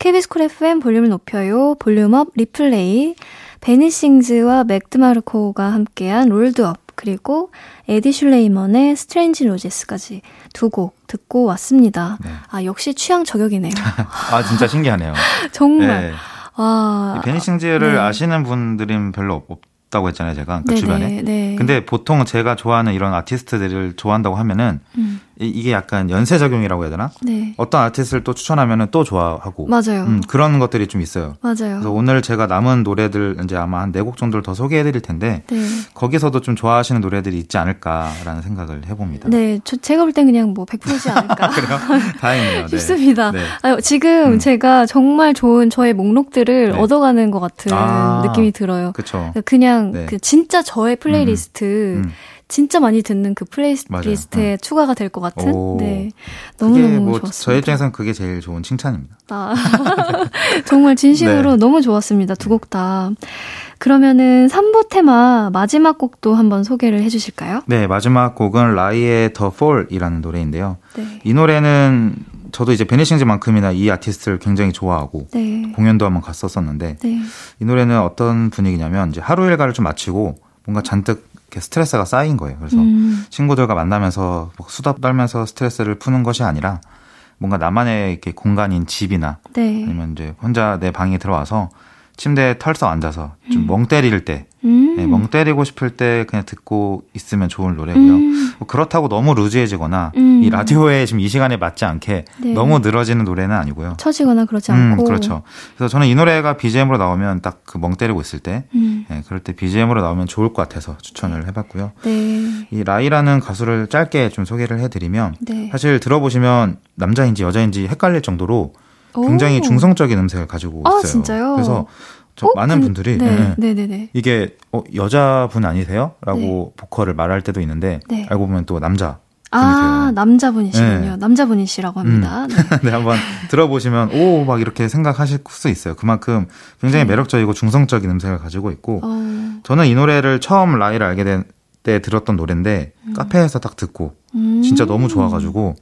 KBS 쿨 FM 볼륨을 높여요. 볼륨업 리플레이. 베니싱즈와 맥드마르코가 함께한 Rolled Up. 그리고 에디 슐레이먼의 Strange Roses까지 두 곡 듣고 왔습니다. 네. 아, 역시 취향 저격이네요. *laughs* 아, 진짜 신기하네요. *laughs* 정말. 네. 아, 베니싱즈를 네. 아시는 분들은 별로 없, 다고 했잖아요, 제가. 그 주변에. 네. 근데 보통 제가 좋아하는 이런 아티스트들을 좋아한다고 하면은 음. 이게 약간 연쇄 작용이라고 해야 되나? 네. 어떤 아티스트를 또 추천하면은 또 좋아하고. 맞아요. 음, 그런 것들이 좀 있어요. 맞아요. 그래서 오늘 제가 남은 노래들 이제 아마 한 네 곡 정도를 더 소개해 드릴 텐데. 네. 거기서도 좀 좋아하시는 노래들이 있지 않을까라는 생각을 해 봅니다. 네. 저, 제가 볼 땐 그냥 뭐 100%지 않을까. *laughs* 그래요? 다행이네요. 네. 싶습니다. 네. 아유, 지금 음. 제가 정말 좋은 저의 목록들을 네. 얻어가는 것 같은 아, 느낌이 들어요. 그쵸. 그냥 네. 그 진짜 저의 플레이리스트. 음. 음. 진짜 많이 듣는 그 플레이리스트에 응. 추가가 될 것 같은. 오. 네. 너무너무 뭐 좋았습니다. 저희 입장에서는 그게 제일 좋은 칭찬입니다. 아. *laughs* 정말 진심으로 네. 너무 좋았습니다. 두 곡 다. 그러면은 3부 테마 마지막 곡도 한번 소개를 해 주실까요? 네, 마지막 곡은 라이의 The Fall이라는 노래인데요. 네. 이 노래는 저도 이제 베니싱즈만큼이나 이 아티스트를 굉장히 좋아하고 네. 공연도 한번 갔었었는데 네. 이 노래는 어떤 분위기냐면 이제 하루 일과를 좀 마치고 뭔가 잔뜩 이렇게 스트레스가 쌓인 거예요. 그래서 음. 친구들과 만나면서 수다 떨면서 스트레스를 푸는 것이 아니라 뭔가 나만의 이렇게 공간인 집이나 네. 아니면 이제 혼자 내 방에 들어와서 침대에 털썩 앉아서 좀멍 음. 때릴 때, 음. 네, 멍 때리고 싶을 때 그냥 듣고 있으면 좋은 노래고요. 음. 뭐 그렇다고 너무 루즈해지거나 음. 이 라디오에 지금 이 시간에 맞지 않게 네. 너무 늘어지는 노래는 아니고요. 처지거나 그렇지 않고. 음, 그렇죠. 그래서 저는 이 노래가 BGM으로 나오면 딱 그 멍 때리고 있을 때, 음. 네, 그럴 때 BGM으로 나오면 좋을 것 같아서 추천을 해봤고요. 네. 이 라이라는 가수를 짧게 좀 소개를 해드리면 네. 사실 들어보시면 남자인지 여자인지 헷갈릴 정도로 굉장히 오. 중성적인 음색을 가지고 아, 있어요. 진짜요? 그래서 저 어? 많은 분들이 네. 네. 네, 네, 이게 어, 여자분 아니세요? 라고 네. 보컬을 말할 때도 있는데 네. 알고 보면 또 남자 아, 남자분이시군요. 네. 남자분이시라고 합니다. 음. *laughs* 네. 네, 한번 들어보시면, 오, 막 이렇게 생각하실 수 있어요. 그만큼 굉장히 네. 매력적이고 중성적인 음색을 가지고 있고, 어. 저는 이 노래를 처음 라이를 알게 된 때 들었던 노래인데, 음. 카페에서 딱 듣고, 음. 진짜 너무 좋아가지고,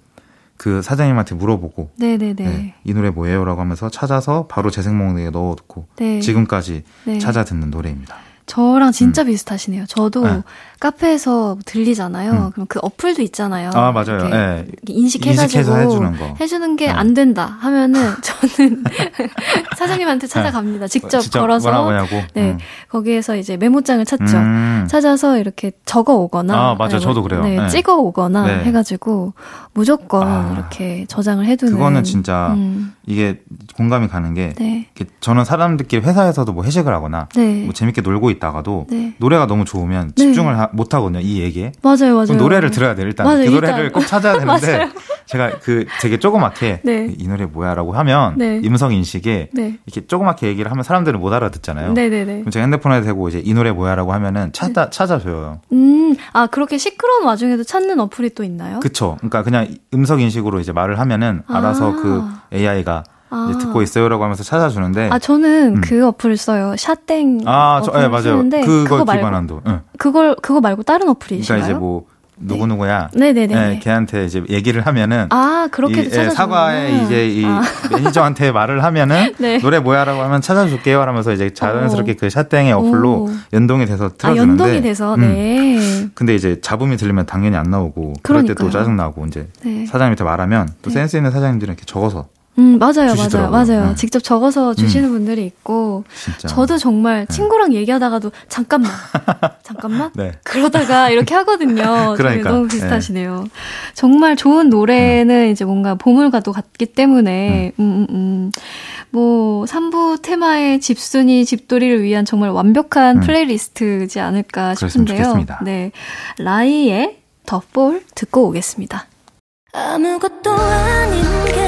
그 사장님한테 물어보고, 네네네. 네, 이 노래 뭐예요? 라고 하면서 찾아서 바로 재생 목록에 넣어놓고, 네. 지금까지 네. 찾아 듣는 노래입니다. 저랑 진짜 음. 비슷하시네요. 저도 네. 카페에서 들리잖아요. 음. 그럼 그 어플도 있잖아요. 아 맞아요. 네. 인식해가지고 해주는, 해주는 게안 네. 된다 하면은 *laughs* 저는 *laughs* 사장님한테 네. 찾아갑니다. 직접, 직접 걸어서 네 음. 거기에서 이제 메모장을 찾죠. 음. 찾아서 이렇게 적어 오거나 아 맞아요. 저도 그래요. 네, 네. 찍어 오거나 해가지고 무조건 아. 이렇게 저장을 해두는. 그거는 진짜 음. 이게 공감이 가는 게 네. 저는 사람들끼리 회사에서도 뭐 회식을 하거나 뭐 재밌게 놀고 있다가도 노래가 너무 좋으면 집중을 하, 못 하거든요. 이 얘기에. 맞아요, 맞아요. 노래를 들어야 돼요. 일단 맞아요, 그 노래를. 꼭 찾아야 *laughs* 되는데 제가 그 되게 조그맣게 네. 이 노래 뭐야라고 하면 네. 음성 인식에 네. 이렇게 조그맣게 얘기를 하면 사람들은 못 알아듣잖아요. 네 네 네. 그럼 제가 핸드폰에 대고 이제 이 노래 뭐야라고 하면은 찾아 네. 찾아줘요. 음, 아 그렇게 시끄러운 와중에도 찾는 어플이 또 있나요? 그쵸. 그러니까 그냥 음성 인식으로 이제 말을 하면은 알아서 아. 그 AI가 아. 듣고 있어요라고 하면서 찾아주는데. 아 저는 음. 그 어플 써요. 샷땡. 아, 저, 네, 맞아요. 그걸 그거 기반한도. 응. 그걸 그거 말고 다른 어플이신가요? 그러니까 이제 뭐 누구 누구야. 네. 네네네. 네, 걔한테 이제 얘기를 하면은 아 그렇게 예, 사과에 이제 이 아. *laughs* 매니저한테 말을 하면은 *laughs* 네. 노래 뭐야라고 하면 찾아줄게요 하면서 이제 자연스럽게 오. 그 샷땡의 어플로 오. 연동이 돼서 틀어주는데. 아, 연동이 돼서 음. 네. 근데 이제 잡음이 들리면 당연히 안 나오고 그럴 때 또 짜증 나고 이제 네. 사장님한테 말하면 또 네. 센스 있는 사장님들은 이렇게 적어서 음, 맞아요, 주시더라고요. 맞아요, 맞아요. 네. 직접 적어서 주시는 음. 분들이 있고, 진짜. 저도 정말 네. 친구랑 얘기하다가도 잠깐만, *laughs* 잠깐만, 네. 그러다가 이렇게 하거든요. 그러니까 너무 비슷하시네요. 네. 정말 좋은 노래는 음. 이제 뭔가 보물과도 같기 때문에, 음, 음, 음. 음. 뭐 3부 테마의 집순이 집돌이를 위한 정말 완벽한 음. 플레이리스트지 않을까 싶은데요. 네, 라이의 더 볼 듣고 오겠습니다. 아무것도 아닌 게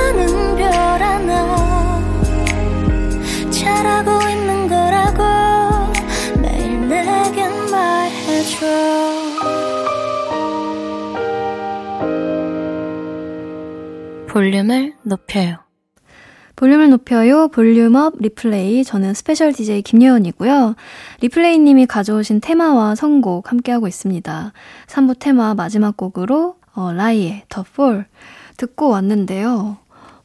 볼륨을 높여요. 볼륨을 높여요. 볼륨업 리플레이. 저는 스페셜 DJ 김예원이고요. 리플레이 님이 가져오신 테마와 선곡 함께하고 있습니다. 3부 테마 마지막 곡으로 어, 라이의 The Fall 듣고 왔는데요.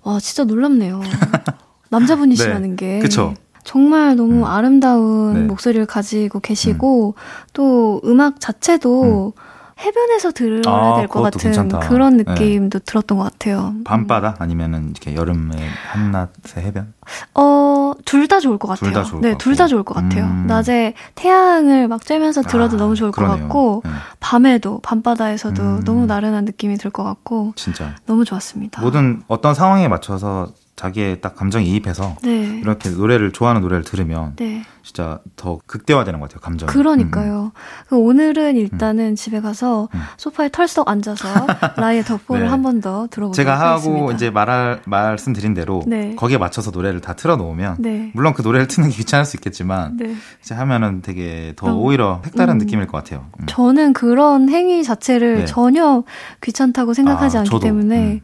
와 진짜 놀랍네요. *laughs* 남자분이시라는 네, 게. 그쵸. 정말 너무 음. 아름다운 네. 목소리를 가지고 계시고 음. 또 음악 자체도 음. 해변에서 들어야 아, 될것 같은 괜찮다. 그런 네. 느낌도 네. 들었던 것 같아요. 밤바다 아니면은 이렇게 여름에 한낮의 해변? 어, 둘 다 좋을 것 같아요. 둘 다 좋을 네, 둘 다 좋을 것 같아요. 음. 낮에 태양을 막 쬐면서 들어도 아, 너무 좋을 그러네요. 것 같고 네. 밤에도 밤바다에서도 음. 너무 나른한 느낌이 들 것 같고 진짜 너무 좋았습니다. 모든 어떤 상황에 맞춰서 자기의 딱 감정에 이입해서 네. 이렇게 노래를 좋아하는 노래를 들으면 네. 진짜 더 극대화되는 것 같아요 감정. 그러니까요. 음. 그 오늘은 일단은 음. 집에 가서 음. 소파에 털썩 앉아서 *laughs* 라이의 덕보를 네. 한번 더 들어보도록 제가 하겠습니다. 하고 이제 말할 말씀드린 대로 네. 거기에 맞춰서 노래를 다 틀어놓으면 네. 물론 그 노래를 트는 게 귀찮을 수 있겠지만 네. 이제 하면은 되게 더 음. 오히려 색다른 느낌일 것 같아요. 음. 저는 그런 행위 자체를 네. 전혀 귀찮다고 생각하지 아, 않기 저도. 때문에.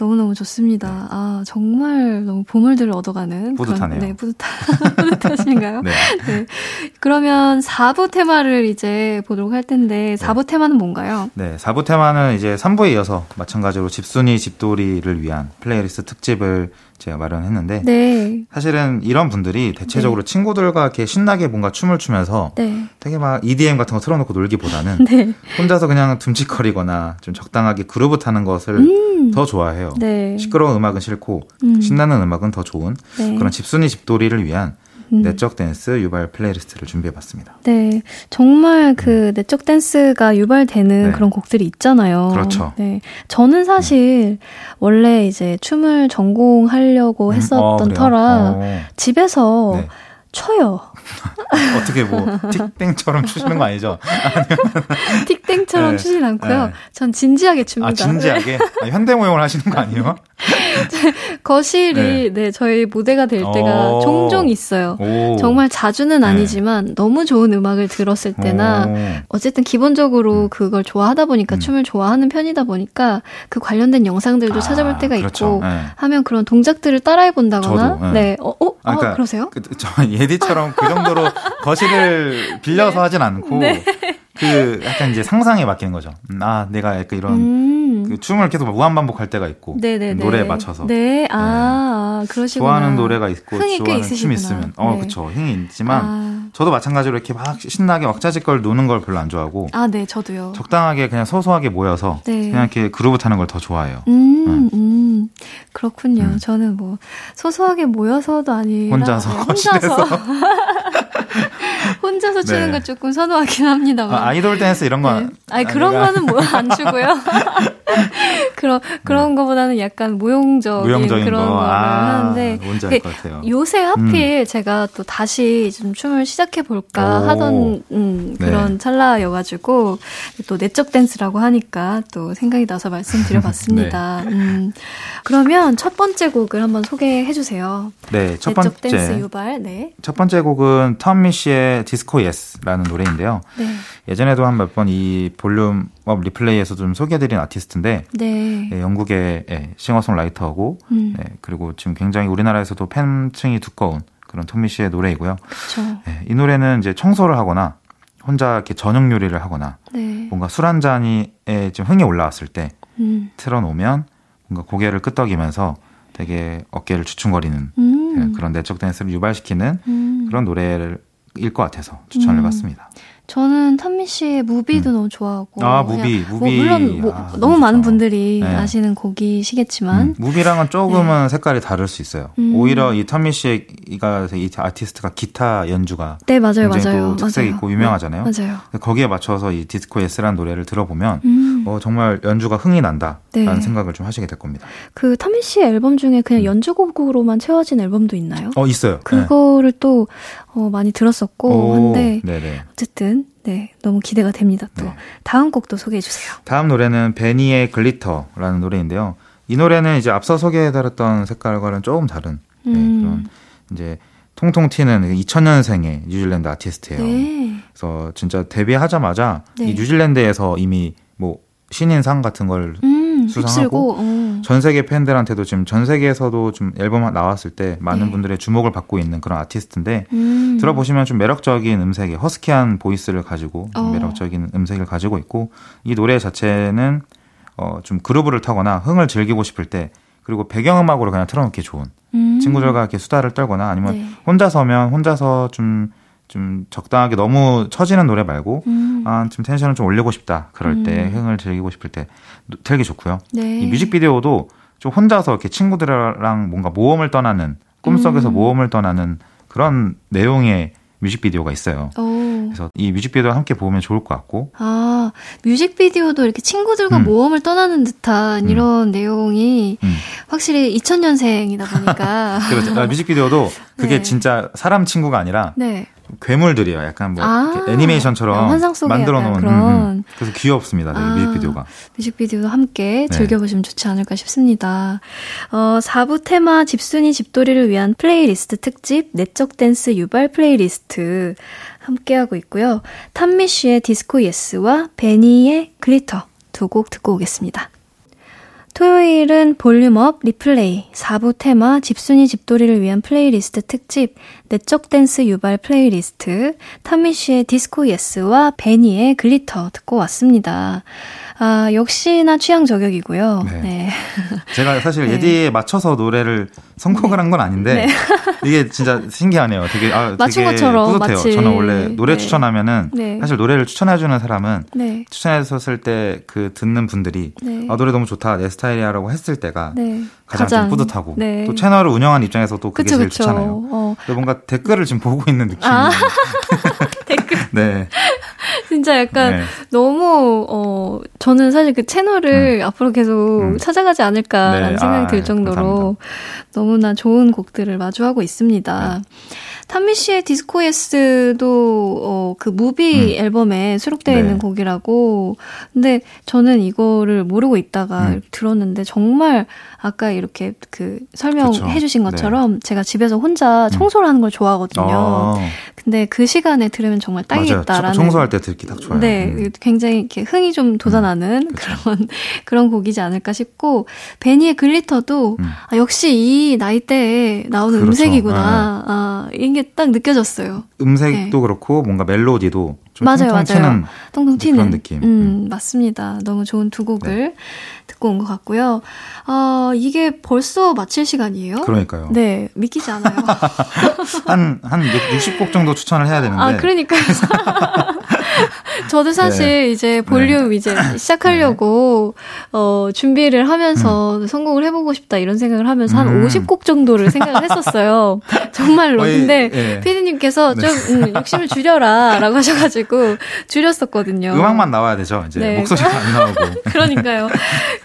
너무너무 좋습니다. 네. 아, 정말 너무 보물들을 얻어가는. 뿌듯하네요. 그런, 네, 뿌듯하, *laughs* 뿌듯하신가요? 네. 네. 그러면 4부 테마를 이제 보도록 할 텐데, 4부 네. 테마는 뭔가요? 네, 4부 테마는 이제 3부에 이어서 마찬가지로 집순이 집돌이를 위한 플레이리스트 특집을 제가 마련했는데 네. 사실은 이런 분들이 대체적으로 네. 친구들과 이렇게 신나게 뭔가 춤을 추면서 네. 되게 막 EDM 같은 거 틀어놓고 놀기보다는 *laughs* 네. 혼자서 그냥 둠칫거리거나 좀 적당하게 그루브 타는 것을 음. 더 좋아해요. 네. 시끄러운 음악은 싫고 음. 신나는 음악은 더 좋은 네. 그런 집순이 집돌이를 위한 음. 내적 댄스 유발 플레이리스트를 준비해봤습니다. 네, 정말 그 음. 내적 댄스가 유발되는 네. 그런 곡들이 있잖아요. 그렇죠. 네, 저는 사실 음. 원래 이제 춤을 전공하려고 음. 했었던 어, 터라 어. 집에서 네. 춰요. *laughs* 어떻게 뭐 틱땡처럼 추시는 거 아니죠? *laughs* 틱땡처럼 네. 추진 않고요. 네. 전 진지하게 춥니다. 아, 진지하게? 아, 현대모형을 하시는 거 아니에요? *laughs* 거실이 네. 네. 저희 무대가 될 때가 오. 종종 있어요. 오. 정말 자주는 네. 아니지만 네. 너무 좋은 음악을 들었을 때나 오. 어쨌든 기본적으로 음. 그걸 좋아하다 보니까 음. 춤을 좋아하는 편이다 보니까 그 관련된 영상들도 아, 찾아볼 때가 그렇죠. 있고 네. 하면 그런 동작들을 따라해 본다거나 네. 네. 어, 어? 아, 그러니까, 아, 그러세요? 그, 저 예디처럼 그 정도 로 *laughs* 거실을 빌려서 네. 하진 않고 네. 그 약간 이제 상상에 맡기는 거죠. 음, 아, 내가 약간 이런 음. 그 춤을 계속 무한 반복할 때가 있고 네네네. 노래에 맞춰서. 네, 아, 네. 그러시구나. 좋아하는 노래가 있고 좋아하는 춤이 있으면 어, 네. 그쵸 힘이 있지만 아. 저도 마찬가지로 이렇게 막 신나게 왁자지 걸 노는 걸 별로 안 좋아하고. 아, 네, 저도요. 적당하게 그냥 소소하게 모여서 네. 그냥 이렇게 그루브 타는 걸 더 좋아해요. 음, 네. 음. 그렇군요. 음. 저는 뭐 소소하게 모여서도 아니라 혼자서 네, 혼자서 *laughs* 혼자서 추는 네. 걸 조금 선호하긴 합니다. 아, 이돌 댄스 이런 거. 네. 아니 그런 내가... 거는 뭐 안 추고요. *laughs* 그런 그런 네. 거보다는 약간 모형적인, 모형적인 그런 거. 거를 아, 하는데 그, 요새 하필 음. 제가 또 다시 좀 춤을 시작해 볼까 하던 음, 네. 그런 네. 찰나여가지고 또 내적 댄스라고 하니까 또 생각이 나서 말씀드려봤습니다. *laughs* 네. 음, 그러면 첫 번째 곡을 한번 소개해 주세요. 네, 첫 번째 댄스 유발. 네. 첫 번째 곡은 Tom Misch의 Disco Yes라는 노래인데요. 네. 예전에도 한 몇 번 이 볼륨 업 리플레이에서 좀 소개해드린 아티스트인데 네. 네, 영국의 네, 싱어송라이터고 음. 네, 그리고 지금 굉장히 우리나라에서도 팬층이 두꺼운 그런 Tom Misch의 노래이고요. 네, 이 노래는 이제 청소를 하거나 혼자 이렇게 저녁 요리를 하거나 네. 뭔가 술 한 잔이 좀 흥이 올라왔을 때 음. 틀어놓으면 뭔가 고개를 끄덕이면서 되게 어깨를 주춤거리는 음. 그런 내적 댄스를 유발시키는 음. 그런 노래일 것 같아서 추천을 음. 해봤습니다. 저는 Tom Misch의 Movie도 음. 너무 좋아하고. 아, Movie, Movie. 뭐 물론 뭐 아, 너무 많은 분들이 네. 아시는 곡이시겠지만. 음, Movie랑은 조금은 네. 색깔이 다를 수 있어요. 음. 오히려 이 Tom Misch가 이 아티스트가 기타 연주가 네, 맞아요, 맞아요. 특색이 있고 유명하잖아요. 네, 맞아요. 거기에 맞춰서 이 Disco Yes라는 노래를 들어보면 음. 어, 정말 연주가 흥이 난다라는 네. 생각을 좀 하시게 될 겁니다. 그 탄미 씨의 앨범 중에 그냥 음. 연주곡으로만 채워진 앨범도 있나요? 어, 있어요. 그거를 또 어, 많이 들었었고 오, 한데 네네. 어쨌든 네 너무 기대가 됩니다. 또 네. 다음 곡도 소개해 주세요. 다음 노래는 BENEE의 Glitter라는 노래인데요. 이 노래는 이제 앞서 소개해드렸던 색깔과는 조금 다른 네, 음. 그런 이제 통통 튀는 2000년생의 뉴질랜드 아티스트예요. 네. 그래서 진짜 데뷔하자마자 네. 이 뉴질랜드에서 이미 뭐 신인상 같은 걸 음, 수상하고 어. 전 세계 팬들한테도 지금 전 세계에서도 좀 앨범 나왔을 때 많은 네. 분들의 주목을 받고 있는 그런 아티스트인데 음. 들어보시면 좀 매력적인 음색의 허스키한 보이스를 가지고 어. 매력적인 음색을 가지고 있고 이 노래 자체는 어, 좀 그루브를 타거나 흥을 즐기고 싶을 때 그리고 배경음악으로 그냥 틀어놓기 좋은 음. 친구들과 이렇게 수다를 떨거나 아니면 네. 혼자서면 혼자서 좀 좀 적당하게 너무 처지는 노래 말고 음. 아, 좀 텐션을 좀 올리고 싶다. 그럴 음. 때 흥을 즐기고 싶을 때 틀기 좋고요. 네. 이 뮤직비디오도 좀 혼자서 이렇게 친구들이랑 뭔가 모험을 떠나는 꿈속에서 음. 모험을 떠나는 그런 내용의 뮤직비디오가 있어요. 오. 그래서 이 뮤직비디오 함께 보면 좋을 것 같고. 아, 뮤직비디오도 이렇게 친구들과 음. 모험을 떠나는 듯한 음. 이런 내용이 음. 확실히 2000년생이다 보니까. *laughs* 그렇죠. 아, 뮤직비디오도 그게 네. 진짜 사람 친구가 아니라 네. 괴물들이에요. 약간 뭐 아, 애니메이션처럼 만들어 놓은 그런. 음, 음. 그래서 귀엽습니다. 아, 뮤직비디오가. 뮤직비디오도 함께 네. 즐겨보시면 좋지 않을까 싶습니다. 어, 4부 테마 집순이 집돌이를 위한 플레이리스트 특집 내적 댄스 유발 플레이리스트 함께하고 있고요. Tom Misch의 Disco Yes와 BENEE의 Glitter 두 곡 듣고 오겠습니다. 토요일은 볼륨업 리플레이 4부 테마 집순이 집돌이를 위한 플레이리스트 특집 내적 댄스 유발 플레이리스트 Tom Misch의 Disco Yes와 BENEE의 Glitter 듣고 왔습니다. 아, 역시나 취향 저격이고요. 네. 네. *laughs* 제가 사실 네. 예디에 맞춰서 노래를 선곡을 네. 한건 아닌데 네. *laughs* 이게 진짜 신기하네요. 되게 아, 맞춘 되게 것처럼 뿌듯해요. 마치... 저는 원래 노래 네. 추천하면 네. 사실 노래를 추천해주는 사람은 추천했었을 때 그 듣는 분들이 아 노래 너무 좋다 내 스타일이야라고 했을 때가 가장, 가장, 좀 뿌듯하고 또 채널을 운영한 입장에서도 그게 그쵸, 제일 그쵸. 좋잖아요. 어. 뭔가 댓글을 지금 보고 있는 느낌. 아. *laughs* 댓글. 네. 진짜 약간 네. 너무 어 저는 사실 그 채널을 음. 앞으로 계속 음. 찾아가지 않을까라는 네. 생각이 아, 들 정도로 감사합니다. 너무나 좋은 곡들을 마주하고 있습니다. 네. Tom Misch의 Disco Yes도 어, 그 Movie 음. 앨범에 수록되어 네. 있는 곡이라고. 근데 저는 이거를 모르고 있다가 음. 들었는데 정말 아까 이렇게 그 설명해 주신 네. 것처럼 네. 제가 집에서 혼자 음. 청소를 하는 걸 좋아하거든요. 아. 근데 그 시간에 들으면 정말 딱이겠다라는. 청소할 때 듣기 딱 좋아요. 네, 음. 굉장히 이렇게 흥이 좀 돋아나는 음. 그런 *laughs* 그런 곡이지 않을까 싶고 베니의 글리터도 음. 아, 역시 이 나이대에 나오는 그렇죠. 음색이구나. 네. 아, 이게 딱 느껴졌어요. 음색도 네. 그렇고 뭔가 멜로디도 맞아요, 맞아요. 통통 튀는 그런 느낌. 음, 음, 맞습니다. 너무 좋은 두 곡을 네. 듣고 온 것 같고요. 어, 이게 벌써 마칠 시간이에요? 그러니까요. 네, 믿기지 않아요. *laughs* 한, 한 60곡 정도 추천을 해야 되는데. 아, 그러니까요. *laughs* *laughs* 저도 사실 네. 이제 볼륨 네. 이제 시작하려고 네. 어 준비를 하면서 음. 성공을 해보고 싶다 이런 생각을 하면서 한 음. 50곡 정도를 생각을 했었어요. *laughs* 정말로. 거의, 근데 예. 피디님께서 네. 좀 음, 욕심을 줄여라라고 하셔가지고 줄였었거든요. 음악만 나와야 되죠. 이제 네. 목소리가 안 나오고. *laughs* 그러니까요.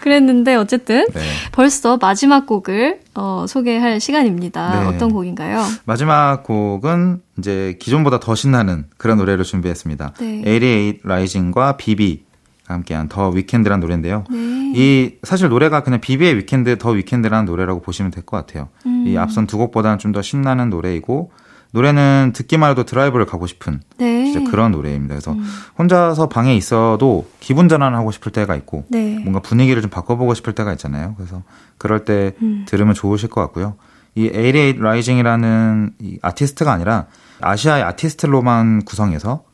그랬는데 어쨌든 네. 벌써 마지막 곡을 어, 소개할 시간입니다. 네. 어떤 곡인가요? 마지막 곡은 이제 기존보다 더 신나는 그런 노래를 준비했습니다. 네. 88 라이징과 비비 함께한 더 위켄드라는 노래인데요. 네. 이 사실 노래가 그냥 비비의 위켄드 더 위켄드라는 노래라고 보시면 될 것 같아요. 음. 이 앞선 두 곡보다는 좀 더 신나는 노래이고 노래는 듣기만 해도 드라이브를 가고 싶은 네. 진짜 그런 노래입니다. 그래서 음. 혼자서 방에 있어도 기분 전환을 하고 싶을 때가 있고 네. 뭔가 분위기를 좀 바꿔보고 싶을 때가 있잖아요. 그래서 그럴 때 음. 들으면 좋으실 것 같고요. 이 88 Rising이라는 이 아티스트가 아니라 아시아의 아티스트로만 구성해서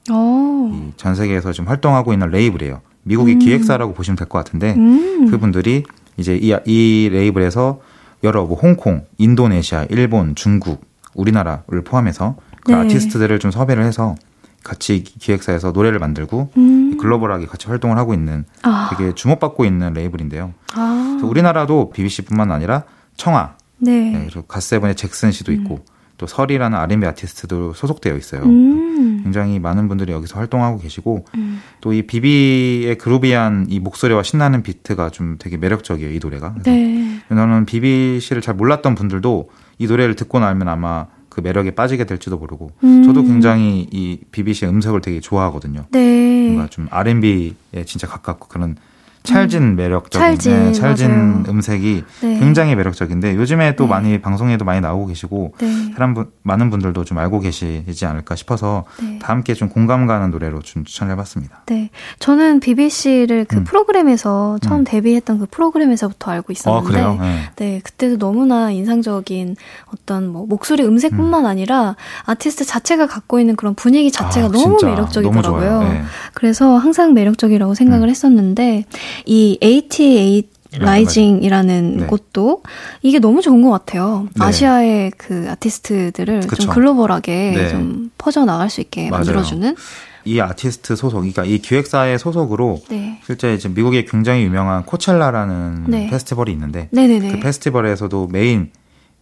전 세계에서 지금 활동하고 있는 레이블이에요. 미국의 음. 기획사라고 보시면 될 것 같은데 음. 그분들이 이제 이, 이 레이블에서 여러 뭐 홍콩, 인도네시아, 일본, 중국 우리나라를 포함해서 그 네. 아티스트들을 좀 섭외를 해서 같이 기획사에서 노래를 만들고 음. 글로벌하게 같이 활동을 하고 있는 아. 되게 주목받고 있는 레이블인데요. 아. 우리나라도 BBC뿐만 아니라 청아, 네. 네, 그리고 갓세븐의 잭슨 씨도 음. 있고 또 설이라는 R&B 아티스트도 소속되어 있어요. 음. 굉장히 많은 분들이 여기서 활동하고 계시고 음. 또이 비비의 그루비한 이 목소리와 신나는 비트가 좀 되게 매력적이에요 이 노래가. 그래서 네. 저는 비비 씨를 잘 몰랐던 분들도 이 노래를 듣고 나면 아마 그 매력에 빠지게 될지도 모르고 음. 저도 굉장히 이 비비 씨의 음색을 되게 좋아하거든요. 네. 뭔가 좀 R&B에 진짜 가깝고 그런 찰진 음. 매력적인 찰진, 네, 찰진 음색이 네. 굉장히 매력적인데 요즘에 또 네. 많이 방송에도 많이 나오고 계시고 네. 사람 분, 많은 분들도 좀 알고 계시지 않을까 싶어서 네. 다 함께 좀 공감 가는 노래로 좀 추천해봤습니다. 네, 저는 BBC를 그 음. 프로그램에서 처음 음. 데뷔했던 그 프로그램에서부터 알고 있었는데, 어, 네. 네. 그때도 너무나 인상적인 어떤 뭐 목소리 음색뿐만 음. 아니라 아티스트 자체가 갖고 있는 그런 분위기 자체가 아, 너무 매력적이더라고요. 너무 그래서 항상 매력적이라고 생각을 음. 했었는데. 이 88 Rising이라는 네. 곳도 이게 너무 좋은 것 같아요. 네. 아시아의 그 아티스트들을 그쵸. 좀 글로벌하게 네. 좀 퍼져 나갈 수 있게 맞아요. 만들어주는. 이 아티스트 소속, 그러니까 이 기획사의 소속으로 네. 실제 이제 미국에 굉장히 유명한 코첼라라는 네. 페스티벌이 있는데. 그 페스티벌에서도 메인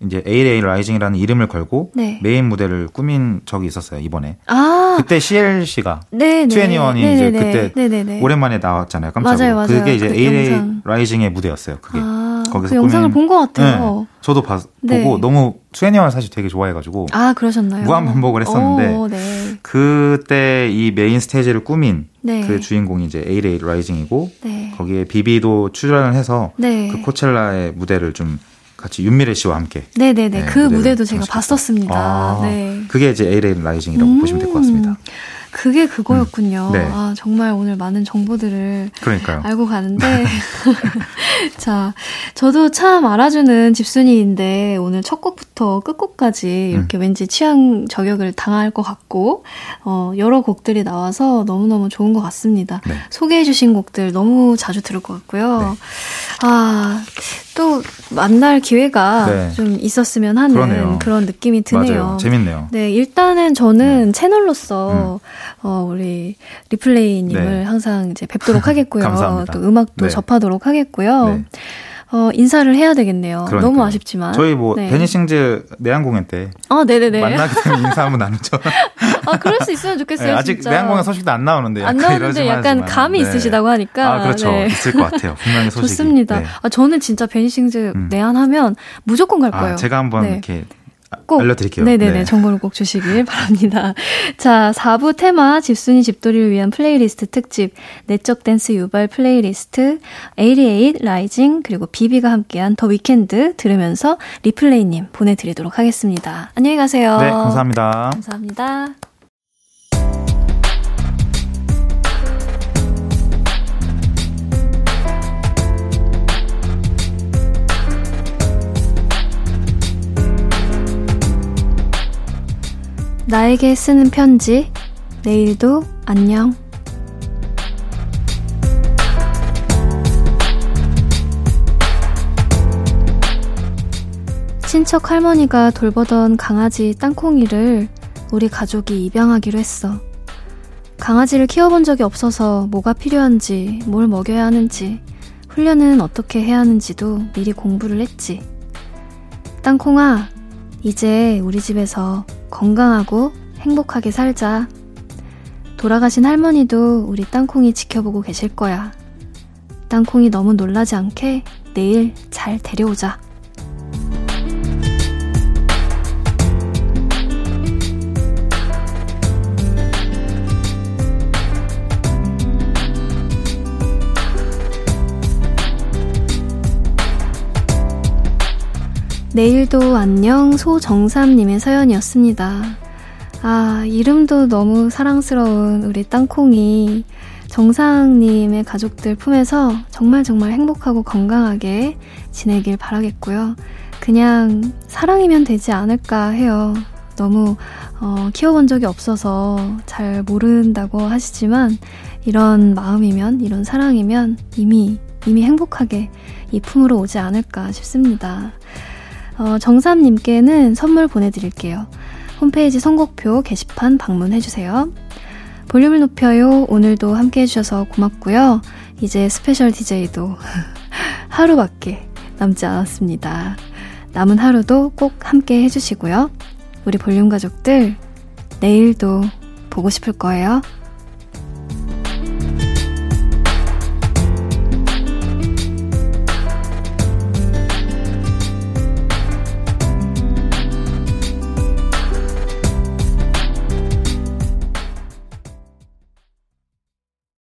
이제 88 Rising이라는 이름을 걸고 네. 메인 무대를 꾸민 적이 있었어요 이번에. 아 그때 CL 씨가 2NE1이 이제 그때 네네네. 오랜만에 나왔잖아요. 깜짝으로. 맞아요, 맞아요. 그게 이제 그 88 영상. Rising의 무대였어요. 그게. 아, 거기서 그 영상을 본 것 같아요. 네, 저도 봐, 네. 보고 너무 트웬티원을 사실 되게 좋아해가지고. 아 그러셨나요? 무한 반복을 했었는데 오, 네. 그때 이 메인 스테이지를 꾸민 네. 그 주인공이 이제 88 Rising이고 네. 거기에 비비도 출연을 해서 네. 그 코첼라의 무대를 좀 같이 윤미래 씨와 함께. 네네네. 네, 그 무대도 제가 봤었습니다. 아, 네. 그게 이제 88 Rising이라고 음, 보시면 될 것 같습니다. 그게 그거였군요. 음, 네. 아, 정말 오늘 많은 정보들을 그러니까요. 알고 가는데. *laughs* *laughs* 자, 저도 참 알아주는 집순이인데 오늘 첫 곡부터 끝곡까지 이렇게 음. 왠지 취향 저격을 당할 것 같고, 어, 여러 곡들이 나와서 너무너무 좋은 것 같습니다. 네. 소개해주신 곡들 너무 자주 들을 것 같고요. 네. 아, 또 만날 기회가 네. 좀 있었으면 하는 그러네요. 그런 느낌이 드네요. 맞아요. 재밌네요. 네, 일단은 저는 네. 채널로서 음. 어, 우리 리플레이님을 네. 항상 이제 뵙도록 *laughs* 하겠고요. 또 음악도 네. 접하도록 하겠고요. 네. 어, 인사를 해야 되겠네요. 그러니까요. 너무 아쉽지만. 저희 뭐, 네. 베니싱즈 내한 공연 때. 아, 네네네. 만나게 되면 인사 한번 나누죠. *laughs* 아, 그럴 수 있으면 좋겠어요. 네, 아직 내한 공연 소식도 안 나오는데. 안 나오는데 약간 감이 네. 있으시다고 하니까. 아, 그렇죠. 네. 있을 것 같아요. 분명히 소식이. 좋습니다. 네. 아, 저는 진짜 BENEE 씨는 음. 내한하면 무조건 갈 아, 거예요. 아, 제가 한번 네. 이렇게 꼭 알려드릴게요. 네네네 네. 정보를 꼭 주시길 바랍니다. *laughs* 자 4부 테마 집순이 집돌이를 위한 플레이리스트 특집 내적 댄스 유발 플레이리스트 88 Rising 그리고 비비가 함께한 The Weekend 들으면서 리플레이님 보내드리도록 하겠습니다. 안녕히 가세요. 네 감사합니다. 감사합니다. 나에게 쓰는 편지. 내일도 안녕. 친척 할머니가 돌보던 강아지 땅콩이를 우리 가족이 입양하기로 했어. 강아지를 키워본 적이 없어서 뭐가 필요한지, 뭘 먹여야 하는지, 훈련은 어떻게 해야 하는지도 미리 공부를 했지. 땅콩아, 이제 우리 집에서 건강하고 행복하게 살자. 돌아가신 할머니도 우리 땅콩이 지켜보고 계실 거야. 땅콩이 너무 놀라지 않게 내일 잘 데려오자. 내일도 안녕 소정삼님의 사연이었습니다. 아, 이름도 너무 사랑스러운 우리 땅콩이 정상님의 가족들 품에서 정말 정말 행복하고 건강하게 지내길 바라겠고요. 그냥 사랑이면 되지 않을까 해요. 너무 어, 키워본 적이 없어서 잘 모른다고 하시지만 이런 마음이면 이런 사랑이면 이미 이미 행복하게 이 품으로 오지 않을까 싶습니다. 어, 정삼님께는 선물 보내드릴게요. 홈페이지 선곡표 게시판 방문해주세요. 볼륨을 높여요. 오늘도 함께 해주셔서 고맙고요. 이제 스페셜 DJ도 *laughs* 하루밖에 남지 않았습니다. 남은 하루도 꼭 함께 해주시고요. 우리 볼륨 가족들, 내일도 보고 싶을 거예요.